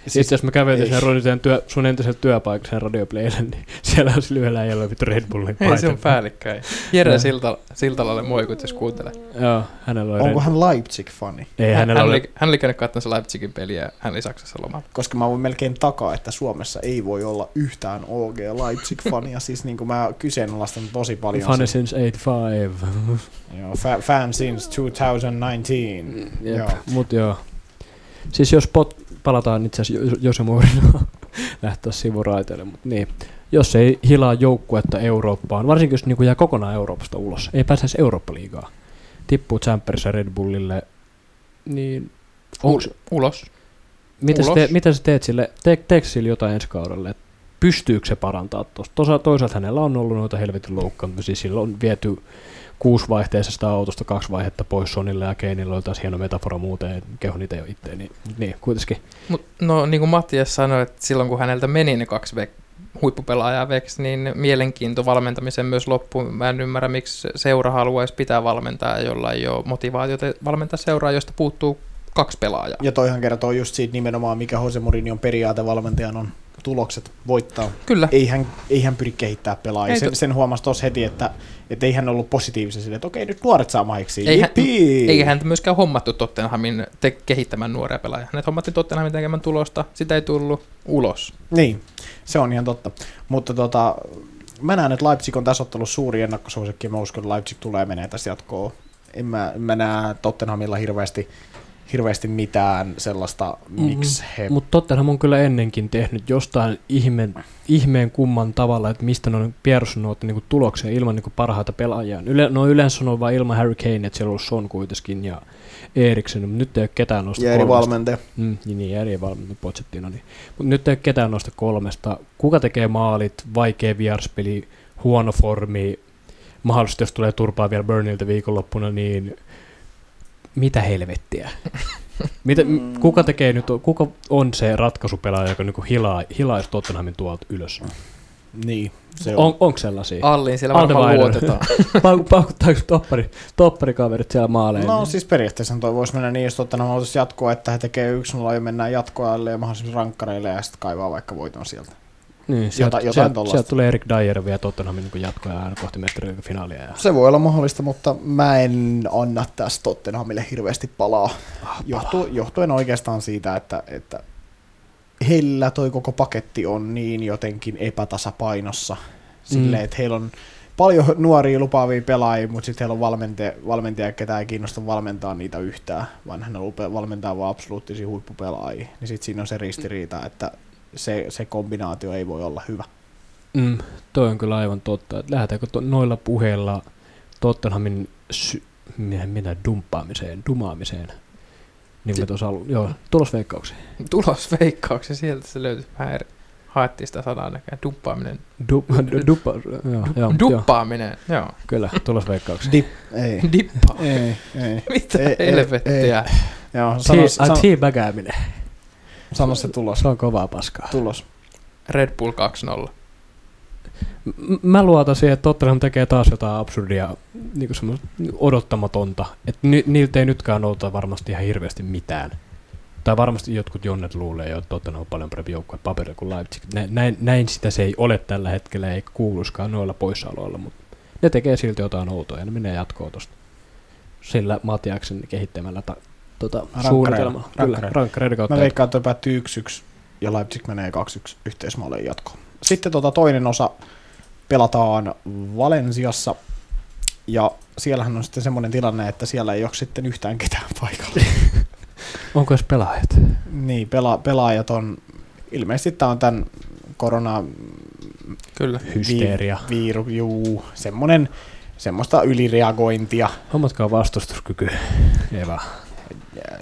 Itse asiassa mä kävelin ei. sen Roditen työ, sun entisellä työpaikalla sen radioplaylle, niin siellä olisi lyhyellä äijällä vittu Red Bullin Ei se on paita. päällikkö. ei. Jere Joo. Silta, Siltalalle moikut, jos kuuntelee. Joo, hänellä oli Onko Red... hän Leipzig-fani? Ei, hän, hänellä hän, oli... oli, hän oli käynyt katsomassa Leipzigin peliä ja hän oli Saksassa lomalla. koska mä voin melkein takaa, että Suomessa ei voi olla yhtään OG Leipzig-fania, siis niin kuin mä kyseenalaistan tosi paljon. Funny sen. since 85. Joo, fa- fan since 2019. Jep, Joo. mut joo. Siis jos pot, palataan itse asiassa Jo- Jose Mourinho lähteä sivuraiteille, mutta niin. Jos ei hilaa joukkuetta Eurooppaan, varsinkin jos niinku jää kokonaan Euroopasta ulos, ei pääse edes Eurooppa-liigaa, tippuu Champerissa Red Bullille, niin onks, Ulos. mitä, sä ulos. te, mitä sä teet sille, te, teekö sille jotain ensi kaudelle, pystyykö se parantaa tuosta? Tosa, toisaalta hänellä on ollut noita helvetin loukkaantumisia, sillä on viety kuusi vaihteisesta autosta kaksi vaihetta pois Sonille ja Keinillä oli taas hieno metafora muuten, kehon itse jo itteen, niin, niin kuitenkin. Mut, no niin kuin Mattias sanoi, että silloin kun häneltä meni ne kaksi vek- huippupelaajaa veksi, niin mielenkiinto valmentamisen myös loppuun. Mä en ymmärrä, miksi seura haluaisi pitää valmentaa, jolla ei ole motivaatiota valmentaa seuraa, josta puuttuu kaksi pelaajaa. Ja toihan kertoo just siitä nimenomaan, mikä Jose Mourinhon periaatevalmentajan on tulokset voittaa. Kyllä. Ei hän, ei hän pyri kehittää pelaajia. Sen, sen huomasi tuossa heti, että, että ei hän ollut positiivisen sille, että okei, nyt nuoret saa mahiksi. Ei hän- Jippii! Eikä häntä myöskään hommattu Tottenhamin te- kehittämään nuoria pelaajia. Hänet hommattiin Tottenhamin tekemään tulosta, sitä ei tullut ulos. Niin, se on ihan totta. Mutta tota, mä näen, että Leipzig on tässä ottelussa suuri ennakkosuosikki, ja mä uskon, että Leipzig tulee menee tässä jatkoon. En mä, en mä näe Tottenhamilla hirveästi, hirveästi mitään sellaista, miksi he... Mutta Tottenham on kyllä ennenkin tehnyt jostain ihmeen, ihmeen kumman tavalla, että mistä ne on piersannut niinku tulokseen ilman niinku parhaita pelaajia. Yle, no yleensä sanoo vain ilman Harry Kane, että siellä on ollut Son kuitenkin ja Eriksen, mutta nyt ei ole ketään noista ja eri kolmesta. valmentaja. Mm, niin, niin, eri valmentaja, Pochettino. Niin. Mutta nyt ei ole ketään noista kolmesta. Kuka tekee maalit, vaikea vieraspeli, huono formi, mahdollisesti jos tulee turpaa vielä Burnilta viikonloppuna, niin mitä helvettiä? Mitä, m- kuka tekee nyt, kuka on se ratkaisupelaaja, joka niinku hilaa, hilaisi Tottenhamin tuolta ylös? Niin, se on. On, onko sellaisia? Alliin siellä varmaan luotetaan. Pau- Paukuttaako toppari, toppari-kaverit siellä maaleen? No siis periaatteessa toi voisi mennä niin, jos Tottenham haluaisi jatkoa, että he tekee yksi nolla ja mennään jatkoajalle ja mahdollisimman rankkareille ja sitten kaivaa vaikka voiton sieltä. Niin, sieltä, jotain sieltä, sieltä tulee Erik Dyer vielä Tottenhamin niin jatkoja aina kohti mestariliigafinaalia. Ja... Se voi olla mahdollista, mutta mä en anna tässä Tottenhamille hirveästi palaa. Johtu, johtuen oikeastaan siitä, että, että heillä toi koko paketti on niin jotenkin epätasapainossa. Silleen, Mm. että heillä on paljon nuoria lupaavia pelaajia, mutta sitten heillä on valmentaja, valmentaja, ketä ei kiinnosta valmentaa niitä yhtään, vaan hän valmentaa vaan absoluuttisia huippupelaajia. Niin sitten siinä on se ristiriita, että se, se kombinaatio ei voi olla hyvä. Mm, toi on kyllä aivan totta. Että lähdetäänkö to, noilla puheilla Tottenhamin sy- mitä, mitä dumppaamiseen, dumaamiseen? Niin kuin me tuossa alu- joo, tulosveikkauksia. Tulosveikkauksia, sieltä se löytyi vähän eri. Haettiin sitä sanaa näkään. Duppaaminen. Du, du, duppa, joo, joo, joo, Duppaaminen, joo. kyllä, tulosveikkauksia. Dip, ei. Dippa. ei, ei. Mitä Ei, ei, helvettiä. Joo, sano, Tea- teabagääminen. Sano se tulos. Se on kovaa paskaa. Tulos. Red Bull 2-0. M- mä luotan siihen, että Tottenham tekee taas jotain absurdia, niin kuin odottamatonta. Että ni- niiltä ei nytkään odota varmasti ihan hirveästi mitään. Tai varmasti jotkut jonnet luulee jo, että Tottenham on paljon parempi joukkue paperilla kuin Leipzig. Nä- Näin, näin sitä se ei ole tällä hetkellä, eikä kuuluskaan noilla poissaoloilla, mutta ne tekee silti jotain outoa ja ne menee jatkoon tosta. Sillä Matiaksen kehittämällä ta- tota, suunnitelmalla. Kyllä, rankkareiden kautta. Mä veikkaan, että päättyy 1-1 ja Leipzig menee 2-1 yhteismaaleen jatkoon. Sitten tota toinen osa pelataan Valensiassa ja siellähän on sitten semmoinen tilanne, että siellä ei ole sitten yhtään ketään paikalla. Onko edes pelaajat? niin, pela- pelaajat on, ilmeisesti tämä on tämän korona Kyllä. Hysteeria. Vi- viiru, juu, semmoinen, semmoista ylireagointia. Hommatkaa vastustuskyky. Ei vaan. Ja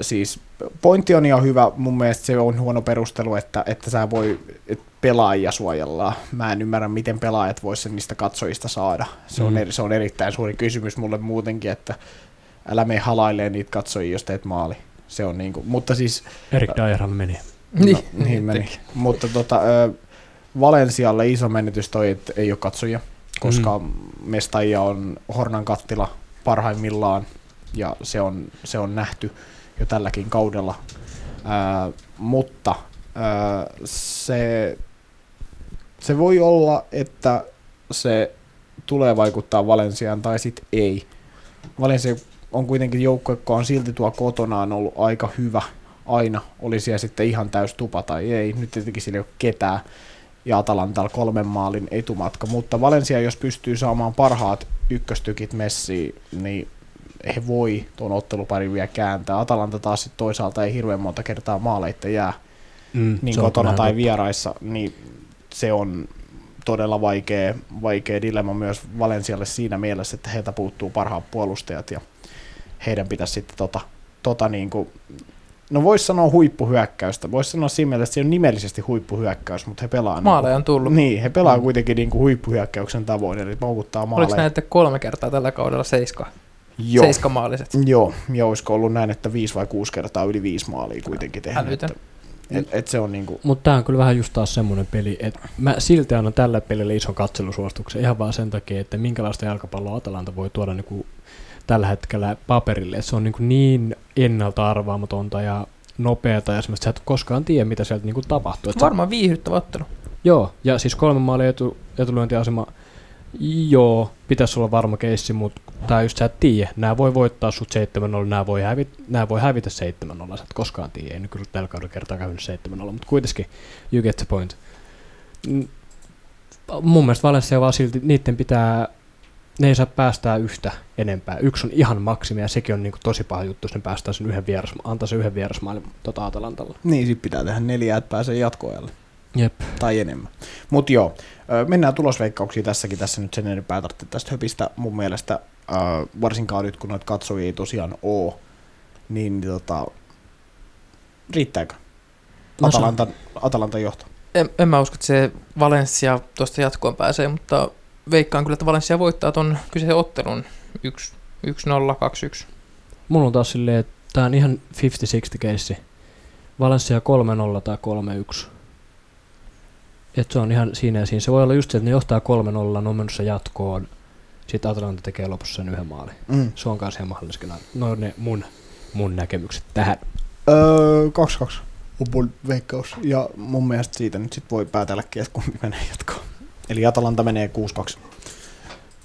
Siis pointti on ihan hyvä, mun mielestä se on huono perustelu, että, että sä voi että pelaajia suojellaan. Mä en ymmärrä, miten pelaajat vois sen niistä katsojista saada. Se, on, Mm. eri, se on erittäin suuri kysymys mulle muutenkin, että älä mene halailee niitä katsojia, jos teet maali. Se on niinku, mutta siis Erik Dyerhan meni. No, niin meni. Mutta tota, ö, Valensialle iso menetys toi, että ei ole katsojia, koska mm. mestajia on Hornan kattila parhaimmillaan ja se on, se on nähty jo tälläkin kaudella. Ää, mutta ää, se, se voi olla, että se tulee vaikuttaa Valensiaan tai sitten ei. Valencia on kuitenkin joukkue, joka on silti tuo kotonaan ollut aika hyvä aina, oli siellä sitten ihan täys tupa tai ei. Nyt tietenkin siellä ei ole ketään ja Atalantalla kolmen maalin etumatka, mutta Valencia jos pystyy saamaan parhaat ykköstykit messiin, niin he voi tuon otteluparin vielä kääntää. Atalanta taas sit toisaalta ei hirveän monta kertaa maaleitte jää Mm, niin kotona tai totta. vieraissa, niin se on todella vaikea, vaikea dilemma myös Valensialle siinä mielessä, että heiltä puuttuu parhaat puolustajat ja heidän pitäisi sitten tota, tota niin kuin, no voisi sanoa huippuhyökkäystä, voisi sanoa siinä mielessä, että se on nimellisesti huippuhyökkäys, mutta he pelaa Maaleja on tullut. niin, he pelaa Mm. kuitenkin niin kuin huippuhyökkäyksen tavoin, eli paukuttaa Oliko maaleja. näitä kolme kertaa tällä kaudella seiska? Joo, Seiskamaaliset. joo, ja olisiko ollut näin, että viisi vai kuusi kertaa yli viisi maalia kuitenkin tehnyt. Älytön. Että, et, et se on niin kuin, Mutta tämä on kyllä vähän just taas semmoinen peli, että mä silti annan tällä pelille ison katselusuosituksen ihan vaan sen takia, että minkälaista jalkapalloa Atalanta voi tuoda niinku tällä hetkellä paperille. Et se on niinku niin ennalta arvaamatonta ja nopeata ja semmoista, sä et koskaan tiedä, mitä sieltä niinku tapahtuu. Et sä- Varmaan viihdyttävä ottelu. Joo, ja siis kolmen maalin etu, etulyöntiasema, joo, pitäisi olla varma keissi, mutta tää just sä et tiedä. Nää voi voittaa sut 7-0, nää voi, hävit, nää voi hävitä 7-0, sä et koskaan tiedä. Ei nyt kyllä tällä kaudella kertaa käynyt 7-0, mutta kuitenkin, you get the point. Mm, Mun mielestä Valencia vaan silti, niiden pitää, ne ei saa päästää yhtä enempää. Yksi on ihan maksimi ja sekin on niinku tosi paha juttu, jos ne päästää sen yhden vieras, antaa sen yhden vierasmaalin tota Atalantalla. niin sit pitää tehdä neljä, että pääsee jatkoajalle. Jep. tai enemmän. Mutta joo, mennään tulosveikkauksiin tässäkin. Tässä nyt sen enempää tarvitse tästä höpistä mun mielestä, ö, varsinkaan nyt kun noita katsojia ei tosiaan oo, niin tota, riittääkö? Mä sanon- Atalantan, Atalantan johto. En, en mä usko, että se Valencia tuosta jatkoon pääsee, mutta veikkaan kyllä, että Valencia voittaa ton kyseisen ottelun 1 1-0, 2-1. Mulla on taas silleen, että tää on ihan 50-60 keissi. Valencia 3-0 tai 3-1. Et se on ihan siinä ja siinä. Se voi olla just se, että ne johtaa 3-0, ne on menossa jatkoon. Sitten Atalanta tekee lopussa sen yhden maalin. Mm. Se on kanssa ihan mahdollista. No on ne mun, mun näkemykset tähän. Öö, 2-2 mun veikkaus. Ja mun mielestä siitä nyt sit voi päätelläkin, että kumpi menee jatkoon. Eli Atalanta menee 6-2.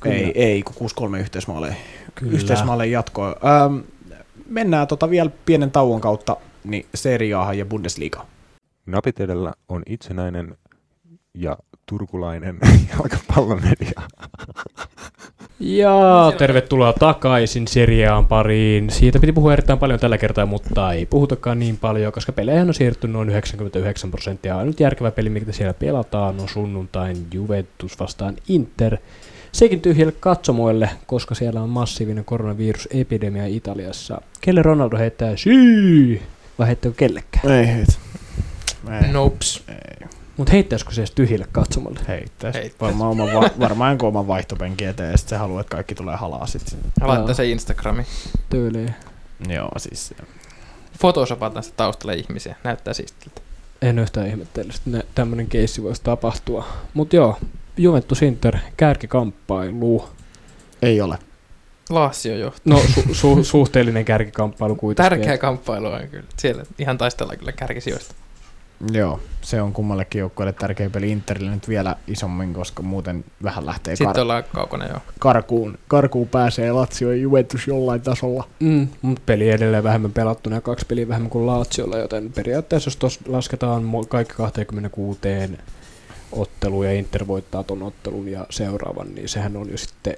Kyllä. Ei, ei, kun 6-3 yhteismaaleen. Kyllä. yhteismaaleen jatkoon. Öm, mennään tota vielä pienen tauon kautta niin Serie A ja Bundesliga. Napit edellä on itsenäinen ja turkulainen jalkapallomedia. Ja tervetuloa takaisin seriaan pariin. Siitä piti puhua erittäin paljon tällä kertaa, mutta ei puhutakaan niin paljon, koska pelejä on siirtynyt noin 99 prosenttia. Ainut järkevä peli, mikä siellä pelataan, on sunnuntain Juventus vastaan Inter. Sekin tyhjälle katsomoille, koska siellä on massiivinen koronavirusepidemia Italiassa. Kelle Ronaldo heittää syy? Vai heittääkö kellekään? Ei heitä. Ei. Nops. Ei. Mutta heittäisikö se edes tyhjälle katsomolle? Heittäis. Heittäis. Varmaan, oma va- varmaan jonkun oman vaihtopenkin eteen, ja sit se haluaa, että kaikki tulee halaa sit. Laittaa se Instagrami. Tyyliin. Joo, siis Photoshopataan sitä taustalle ihmisiä. Näyttää siistiltä. En yhtään ihmettele, että tämmöinen keissi voisi tapahtua. Mutta joo, Juventus Inter kärkikamppailu. Ei ole. Lassio johtaa. No su- su- suhteellinen kärkikamppailu kuitenkin. Tärkeä kamppailu on kyllä. Siellä ihan taistellaan kyllä kärkisijoista. Joo, se on kummallekin joukkueelle tärkeä peli Interille nyt vielä isommin, koska muuten vähän lähtee Sitten kar- ollaan kaukana jo. karkuun. Karkuun pääsee Lazio ja Juventus jollain tasolla. Mm, mutta peli edelleen vähemmän pelattuna ja kaksi peliä vähemmän kuin Laatsiolla, joten periaatteessa jos tuossa lasketaan kaikki 26 otteluun ja Inter voittaa ton ottelun ja seuraavan, niin sehän on jo sitten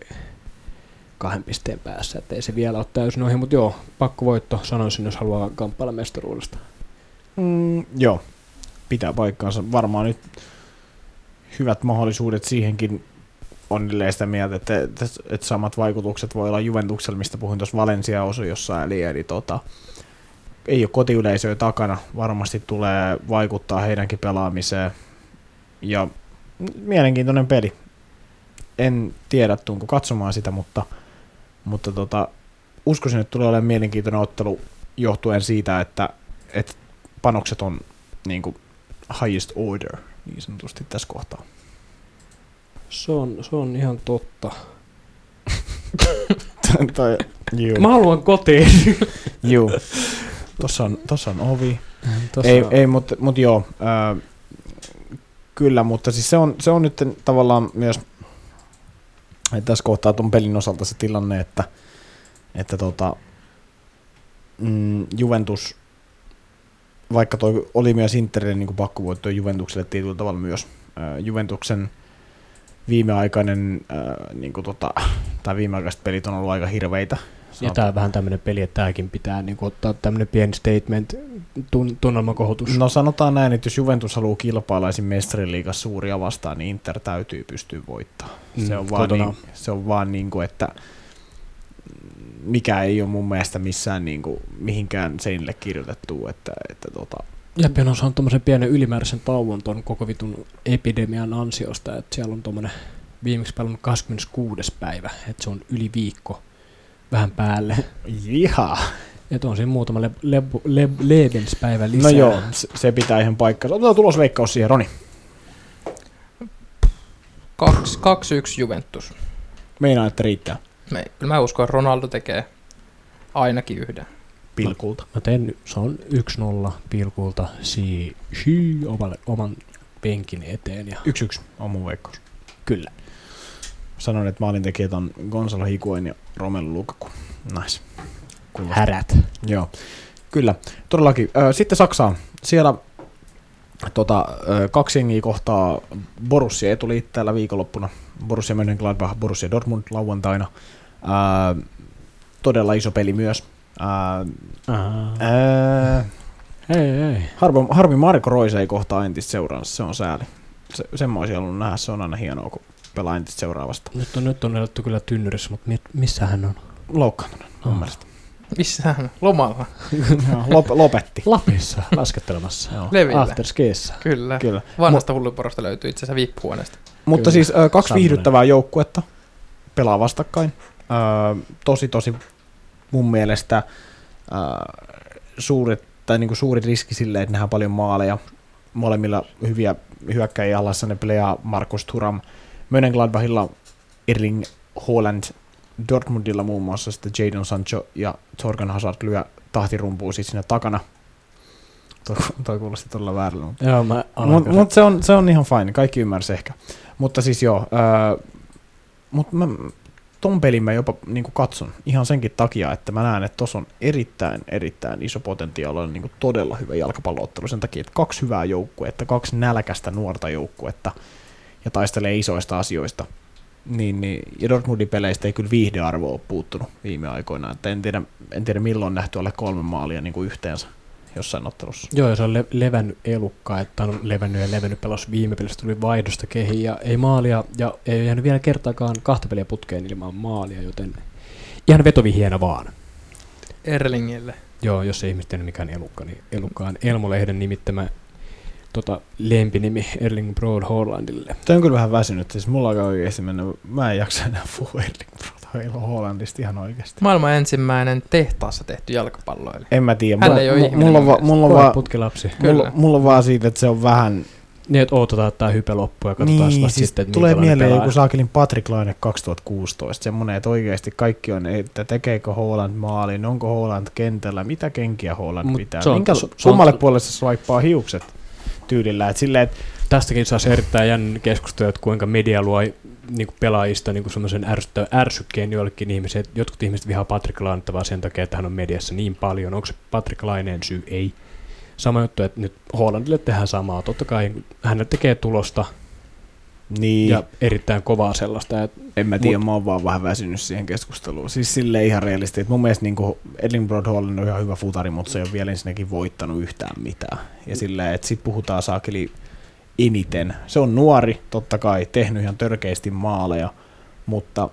kahden pisteen päässä, että ei se vielä ole täysin ohi, mutta joo, pakkovoitto sanoisin, jos haluaa kamppailla mestaruudesta. Mm, joo, pitää paikkaansa. Varmaan nyt hyvät mahdollisuudet siihenkin on sitä mieltä, että, että, että samat vaikutukset voi olla Juventuksella, mistä puhuin tuossa Valencia-osiossa, eli, eli tota, ei ole kotiyleisöä takana, varmasti tulee vaikuttaa heidänkin pelaamiseen. Ja mielenkiintoinen peli. En tiedä, tuunko katsomaan sitä, mutta, mutta tota, uskoisin, että tulee olemaan mielenkiintoinen ottelu johtuen siitä, että, että panokset on niin kuin highest order niin sanotusti tässä kohtaa. Se on, se on ihan totta. Toi, juu, Mä haluan kotiin. juu. Tossa on, tossa on ovi. Tossa Ei, on- ei mutta mut joo. Ää, kyllä, mutta siis se on, se on nyt tavallaan myös tässä kohtaa tuon pelin osalta se tilanne, että, että tota, mm, Juventus, vaikka toi oli myös Interille niin pakkovoitto Juventukselle tietyllä tavalla myös, Juventuksen viimeaikainen, ää, niin kuin tota, tai viimeaikaiset pelit on ollut aika hirveitä. Ja tää on vähän tämmönen peli, että tääkin pitää niinku ottaa tämmönen pieni statement, tun, tunnelmakohotus. No sanotaan näin, että jos Juventus haluaa kilpailla esim. mestariliigassa suuria vastaan, niin Inter täytyy pystyä voittamaan. Mm, se, on vaan kotona. niin, se on vaan niin kuin, että mikä ei ole mun mielestä missään niin kuin, mihinkään seinille kirjoitettu, että, että tota, Jäppi on saanut tommosen pienen ylimääräisen tauon ton koko vitun epidemian ansiosta, että siellä on tommonen viimeksi pelannut 26. päivä, että se on yli viikko vähän päälle. Jiha. Että on siinä muutama le- le- le- Lebenspäivä No lisää. joo, se, se pitää ihan paikkansa. Otetaan tulosveikkaus siihen, Roni. 2-1 Juventus. Meinaa, että riittää Me, kyllä mä uskon, että Ronaldo tekee ainakin yhden. pilkulta. Mä teen, se on 1-0 pilkulta si, si omalle, oman penkin eteen. Ja 1-1 on mun veikkaus. kyllä. Sanoin, että maalintekijät on Gonzalo Higuain ja Romelu Lukaku. Nice. Kuulostaa. Härät. Joo, kyllä. Todellakin. Sitten Saksaan. Siellä tota, kaksi jengiä kohtaa Borussia etuliit tällä viikonloppuna. Borussia Mönchengladbach, Borussia Dortmund lauantaina. Ää, todella iso peli myös. Ää, ää, Ei, ei. harvi, harvi Marko Roise ei kohtaa entistä seuraansa, se on sääli. Se, sen mä olisin halunnut nähdä, se on aina hienoa, kun pelaa entistä seuraavasta. Nyt on, nyt on eletty kyllä tynnyrissä, mutta mit, missä hän on? Loukkaantunut, mun Ah. mielestä. Missä hän on? Lomalla. Lop, lopetti. Lapissa laskettelemassa. Joo. Levillä. Kyllä. Kyllä. Vanhasta hulluporosta löytyy itse asiassa vippuhuoneesta. Mutta Kyllä. siis ö, kaksi Sammonen. viihdyttävää joukkuetta pelaa vastakkain. Tosi, tosi mun mielestä ö, suuret, tai niinku suuri riski sille, että nähdään paljon maaleja. Molemmilla hyviä hyökkäjiä alassa ne pelejä Markus Thuram. Mönchengladbachilla Erling Haaland, Dortmundilla muun muassa sitten Jadon Sancho ja Torgan Hazard lyö tahtirumpuun siis siinä takana. Toi, toi kuulosti todella väärällä, mutta Joo, mä Mutta mut se, on, se on ihan fine, kaikki ymmärsi ehkä. Mutta siis joo, öö, mutta mä ton pelin mä jopa niin katson ihan senkin takia, että mä näen, että tuossa on erittäin, erittäin iso potentiaali niin todella hyvä jalkapalloottelu sen takia, että kaksi hyvää joukkuetta, kaksi nälkästä nuorta joukkuetta ja taistelee isoista asioista. Niin, niin, ja Dortmundin peleistä ei kyllä viihdearvo ole puuttunut viime aikoina. Että en, tiedä, en tiedä milloin nähty alle kolme maalia niin kuin yhteensä jossain ottelussa. Joo, ja se on le- levännyt elukka, että on levännyt ja levännyt pelas viime pelissä tuli vaihdosta kehiin ja ei maalia ja ei jäänyt vielä kertaakaan kahta peliä putkeen ilman maalia, joten ihan vetovihienä vaan. Erlingille. Joo, jos ei ihmiset mikään elukka, niin elukka on Elmo-lehden nimittämä tota, lempinimi Erling Broad Hollandille. Tämä on kyllä vähän väsynyt, siis mulla alkaa oikeasti mennä, mä en jaksa enää puhua Erling Brota. Heilo Hollandista ihan oikeasti. Maailman ensimmäinen tehtaassa tehty jalkapalloilija. En mä tiedä. Hän Mulla, ei ihminen mulla, on va, mulla, on va, putkilapsi. Mulla, mulla on vaan siitä, että se on vähän... Niin, että odotetaan, että tämä hype loppuu ja katsotaan Niin, vasta siis sitten, että tulee mieleen pelaaja. joku Saakelin Patrick Laine 2016. Semmoinen, että oikeasti kaikki on, että tekeekö Holland maalin, onko Holland kentällä, mitä kenkiä Holland Mut pitää. on- Minkä, on- kummalle puolelle se swipaa hiukset tyylillä. Että silleen, että Tästäkin saisi erittäin jännä keskustelu, että kuinka media luo niin kuin pelaajista niin semmoisen ärsyttä, ärsykkeen joillekin ihmisille. Jotkut ihmiset vihaa Patrick Lainetta vaan sen takia, että hän on mediassa niin paljon. Onko se Patrick Laineen syy? Ei. Sama juttu, että nyt Hollandille tehdään samaa. Totta kai hän tekee tulosta niin, ja erittäin kovaa sellaista. Et en mä tiedä, mut- mä oon vaan vähän väsynyt siihen keskusteluun. Siis silleen ihan realisti, että mun mielestä niin Edinburgh Hall on ihan hyvä futari, mutta se ei ole vielä ensinnäkin voittanut yhtään mitään. Ja silleen, että sit puhutaan saakeli eniten. Se on nuori, totta kai, tehnyt ihan törkeästi maaleja, mutta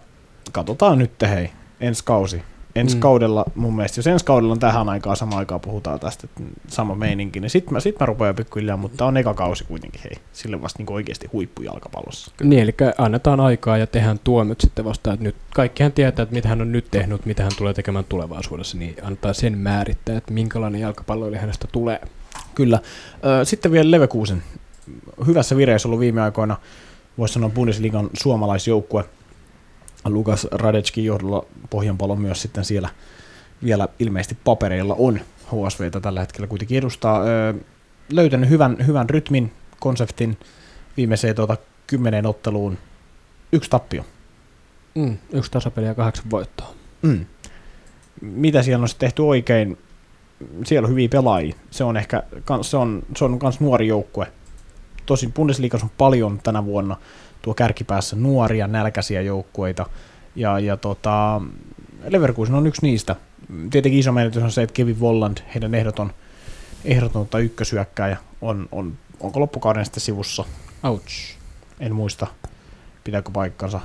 katsotaan nyt hei, ensi kausi. Ensi Mm. kaudella, mun mielestä, jos ensi kaudella on tähän aikaan sama aikaa puhutaan tästä, että sama meininki, niin sit mä, sit mä rupean pikkuhiljaa, mutta on eka kausi kuitenkin, hei, sille vasta niin oikeasti huippujalkapallossa. Niin, eli annetaan aikaa ja tehdään tuomiot sitten vasta, että nyt kaikkihan tietää, että mitä hän on nyt tehnyt, mitä hän tulee tekemään tulevaisuudessa, niin annetaan sen määrittää, että minkälainen jalkapalloilija hänestä tulee. Kyllä. Sitten vielä Leverkusen. Hyvässä vireessä ollut viime aikoina, voisi sanoa Bundesliigan suomalaisjoukkue. Lukas Radetskin johdolla Pohjanpalo myös sitten siellä vielä ilmeisesti papereilla on HSVtä tällä hetkellä kuitenkin edustaa. Ö, Löytänyt hyvän, hyvän rytmin, konseptin viimeiseen tuota, kymmeneen otteluun. Yksi tappio. Mm, yksi tasapeli ja kahdeksan voittoa. Mm. Mitä siellä on tehty oikein? Siellä on hyviä pelaajia. Se on ehkä se on, se on kans nuori joukkue. Tosin Bundesliigassa on paljon tänä vuonna tuo kärkipäässä nuoria, nälkäisiä joukkueita. Ja, ja tota, Leverkusen on yksi niistä. Tietenkin iso menetys on se, että Kevin Volland, heidän ehdoton, ehdoton tai ykkösyökkäjä, on, on, onko loppukauden sitten sivussa? Ouch. En muista, pitääkö paikkansa.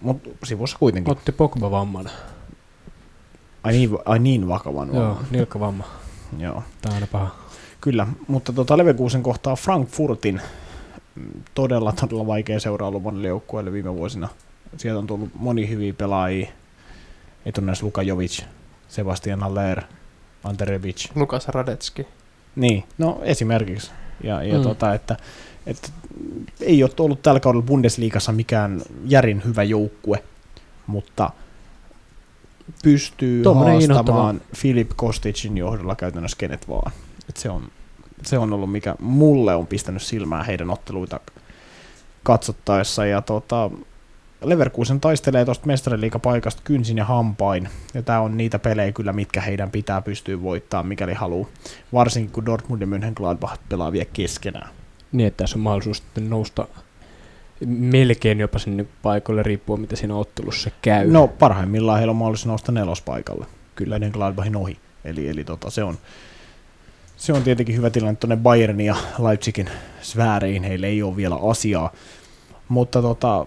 Mutta sivussa kuitenkin. Otti Pogba vamman. Ai niin, ai niin vakavan Joo, vamman. nilkkavamma. Joo. Tää on aina paha. Kyllä, mutta tota Leverkusen kohtaa Frankfurtin todella, todella vaikea seuraa ollut monelle joukkueelle viime vuosina. Sieltä on tullut moni hyviä pelaajia, etunenässä Luka Jovic, Sebastian Haller, Anterevic. Lukas Radetski. Niin, no esimerkiksi. Ja, ja Mm. mm. tota, että, että ei ole ollut tällä kaudella Bundesliigassa mikään järin hyvä joukkue, mutta pystyy Tuommoinen haastamaan Filip Kosticin johdolla käytännössä kenet vaan. Et se, on, se on ollut mikä mulle on pistänyt silmään heidän otteluita katsottaessa. Ja tota, Leverkusen taistelee tuosta mestariliikapaikasta kynsin ja hampain. Ja tämä on niitä pelejä kyllä, mitkä heidän pitää pystyä voittaa, mikäli haluaa. Varsinkin kun Dortmund ja Mönchengladbach pelaa vielä keskenään. Niin, että tässä on mahdollisuus sitten nousta melkein jopa sinne paikalle, riippuen mitä siinä ottelussa käy. No parhaimmillaan heillä on mahdollisuus nousta nelospaikalle. Kyllä ennen Gladbachin ohi. Eli, eli tota, se, on, se on tietenkin hyvä tilanne tuonne Bayernin ja Leipzigin sfääreihin. Heillä ei ole vielä asiaa. Mutta tota,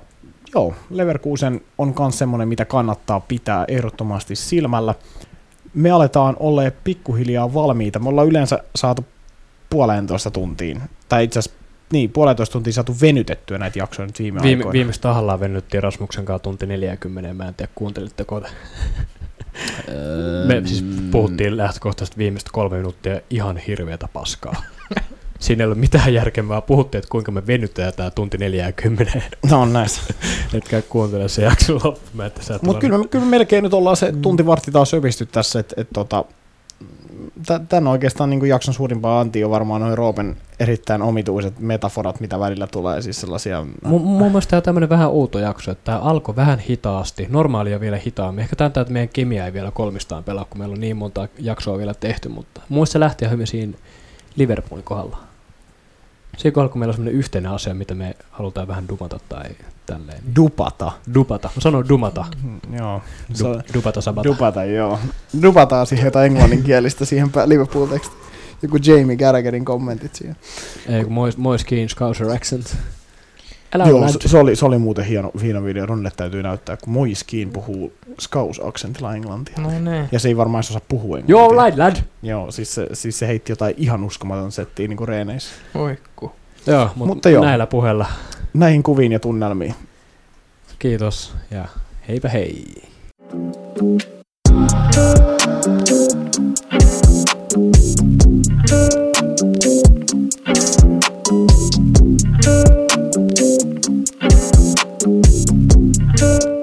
joo, Leverkusen on myös semmoinen, mitä kannattaa pitää ehdottomasti silmällä. Me aletaan olla pikkuhiljaa valmiita. Me ollaan yleensä saatu puolentoista tuntiin, tai itse asiassa niin, puolentoista tuntia saatu venytettyä näitä jaksoja nyt viime, Viime, aikoina. viimeksi tahallaan venyttiin Rasmuksen kanssa tunti 40, mä en tiedä kuuntelitteko te. Me siis puhuttiin lähtökohtaisesti viimeistä kolme minuuttia ihan hirveätä paskaa. Siinä ei ole mitään järkeä, vaan puhuttiin, että kuinka me venytetään tämä tunti 40. No on näissä. Et käy kuuntelemaan se jakso loppuun, Mutta kyllä, kyllä me melkein nyt ollaan se tunti vartti taas söpisty tässä, että et, tota, tämän oikeastaan niin jakson suurimpaa anti on varmaan noin Roopen erittäin omituiset metaforat, mitä välillä tulee, siis sellaisia... Mun, mun mielestä tämä on tämmöinen vähän outo jakso, että tämä alkoi vähän hitaasti, normaalia vielä hitaammin. Ehkä tämän että meidän kemia ei vielä kolmistaan pelaa, kun meillä on niin monta jaksoa vielä tehty, mutta mun se lähti hyvin siinä Liverpoolin kohdalla. Siinä kohdalla, kun meillä on semmoinen yhteinen asia, mitä me halutaan vähän dumata tai tälleen. Niin. Dupata. Dupata. Mä sanoin dumata. Joo. Se Du, dupata sabata. dupata, joo. Dupataan siihen jotain englanninkielistä siihen pä- Liverpool-teksti. Joku Jamie Carragherin kommentit siihen. Ei kun Mois, Mois accent. Älä Joo, se, se, oli, se oli muuten hieno, hieno video. Ronille täytyy näyttää, kun Moiskiin puhuu Scouse-aksentilla englantia. No niin. Ja se ei varmaan osaa puhua englantia. Joo, lad, lad. Joo, siis se, siis se heitti jotain ihan uskomaton settiä niin kuin reeneissä. Oikku. Joo, mut mutta jo, näillä puheilla. Näihin kuviin ja tunnelmiin. Kiitos ja heipä hei. Thank you Thank you.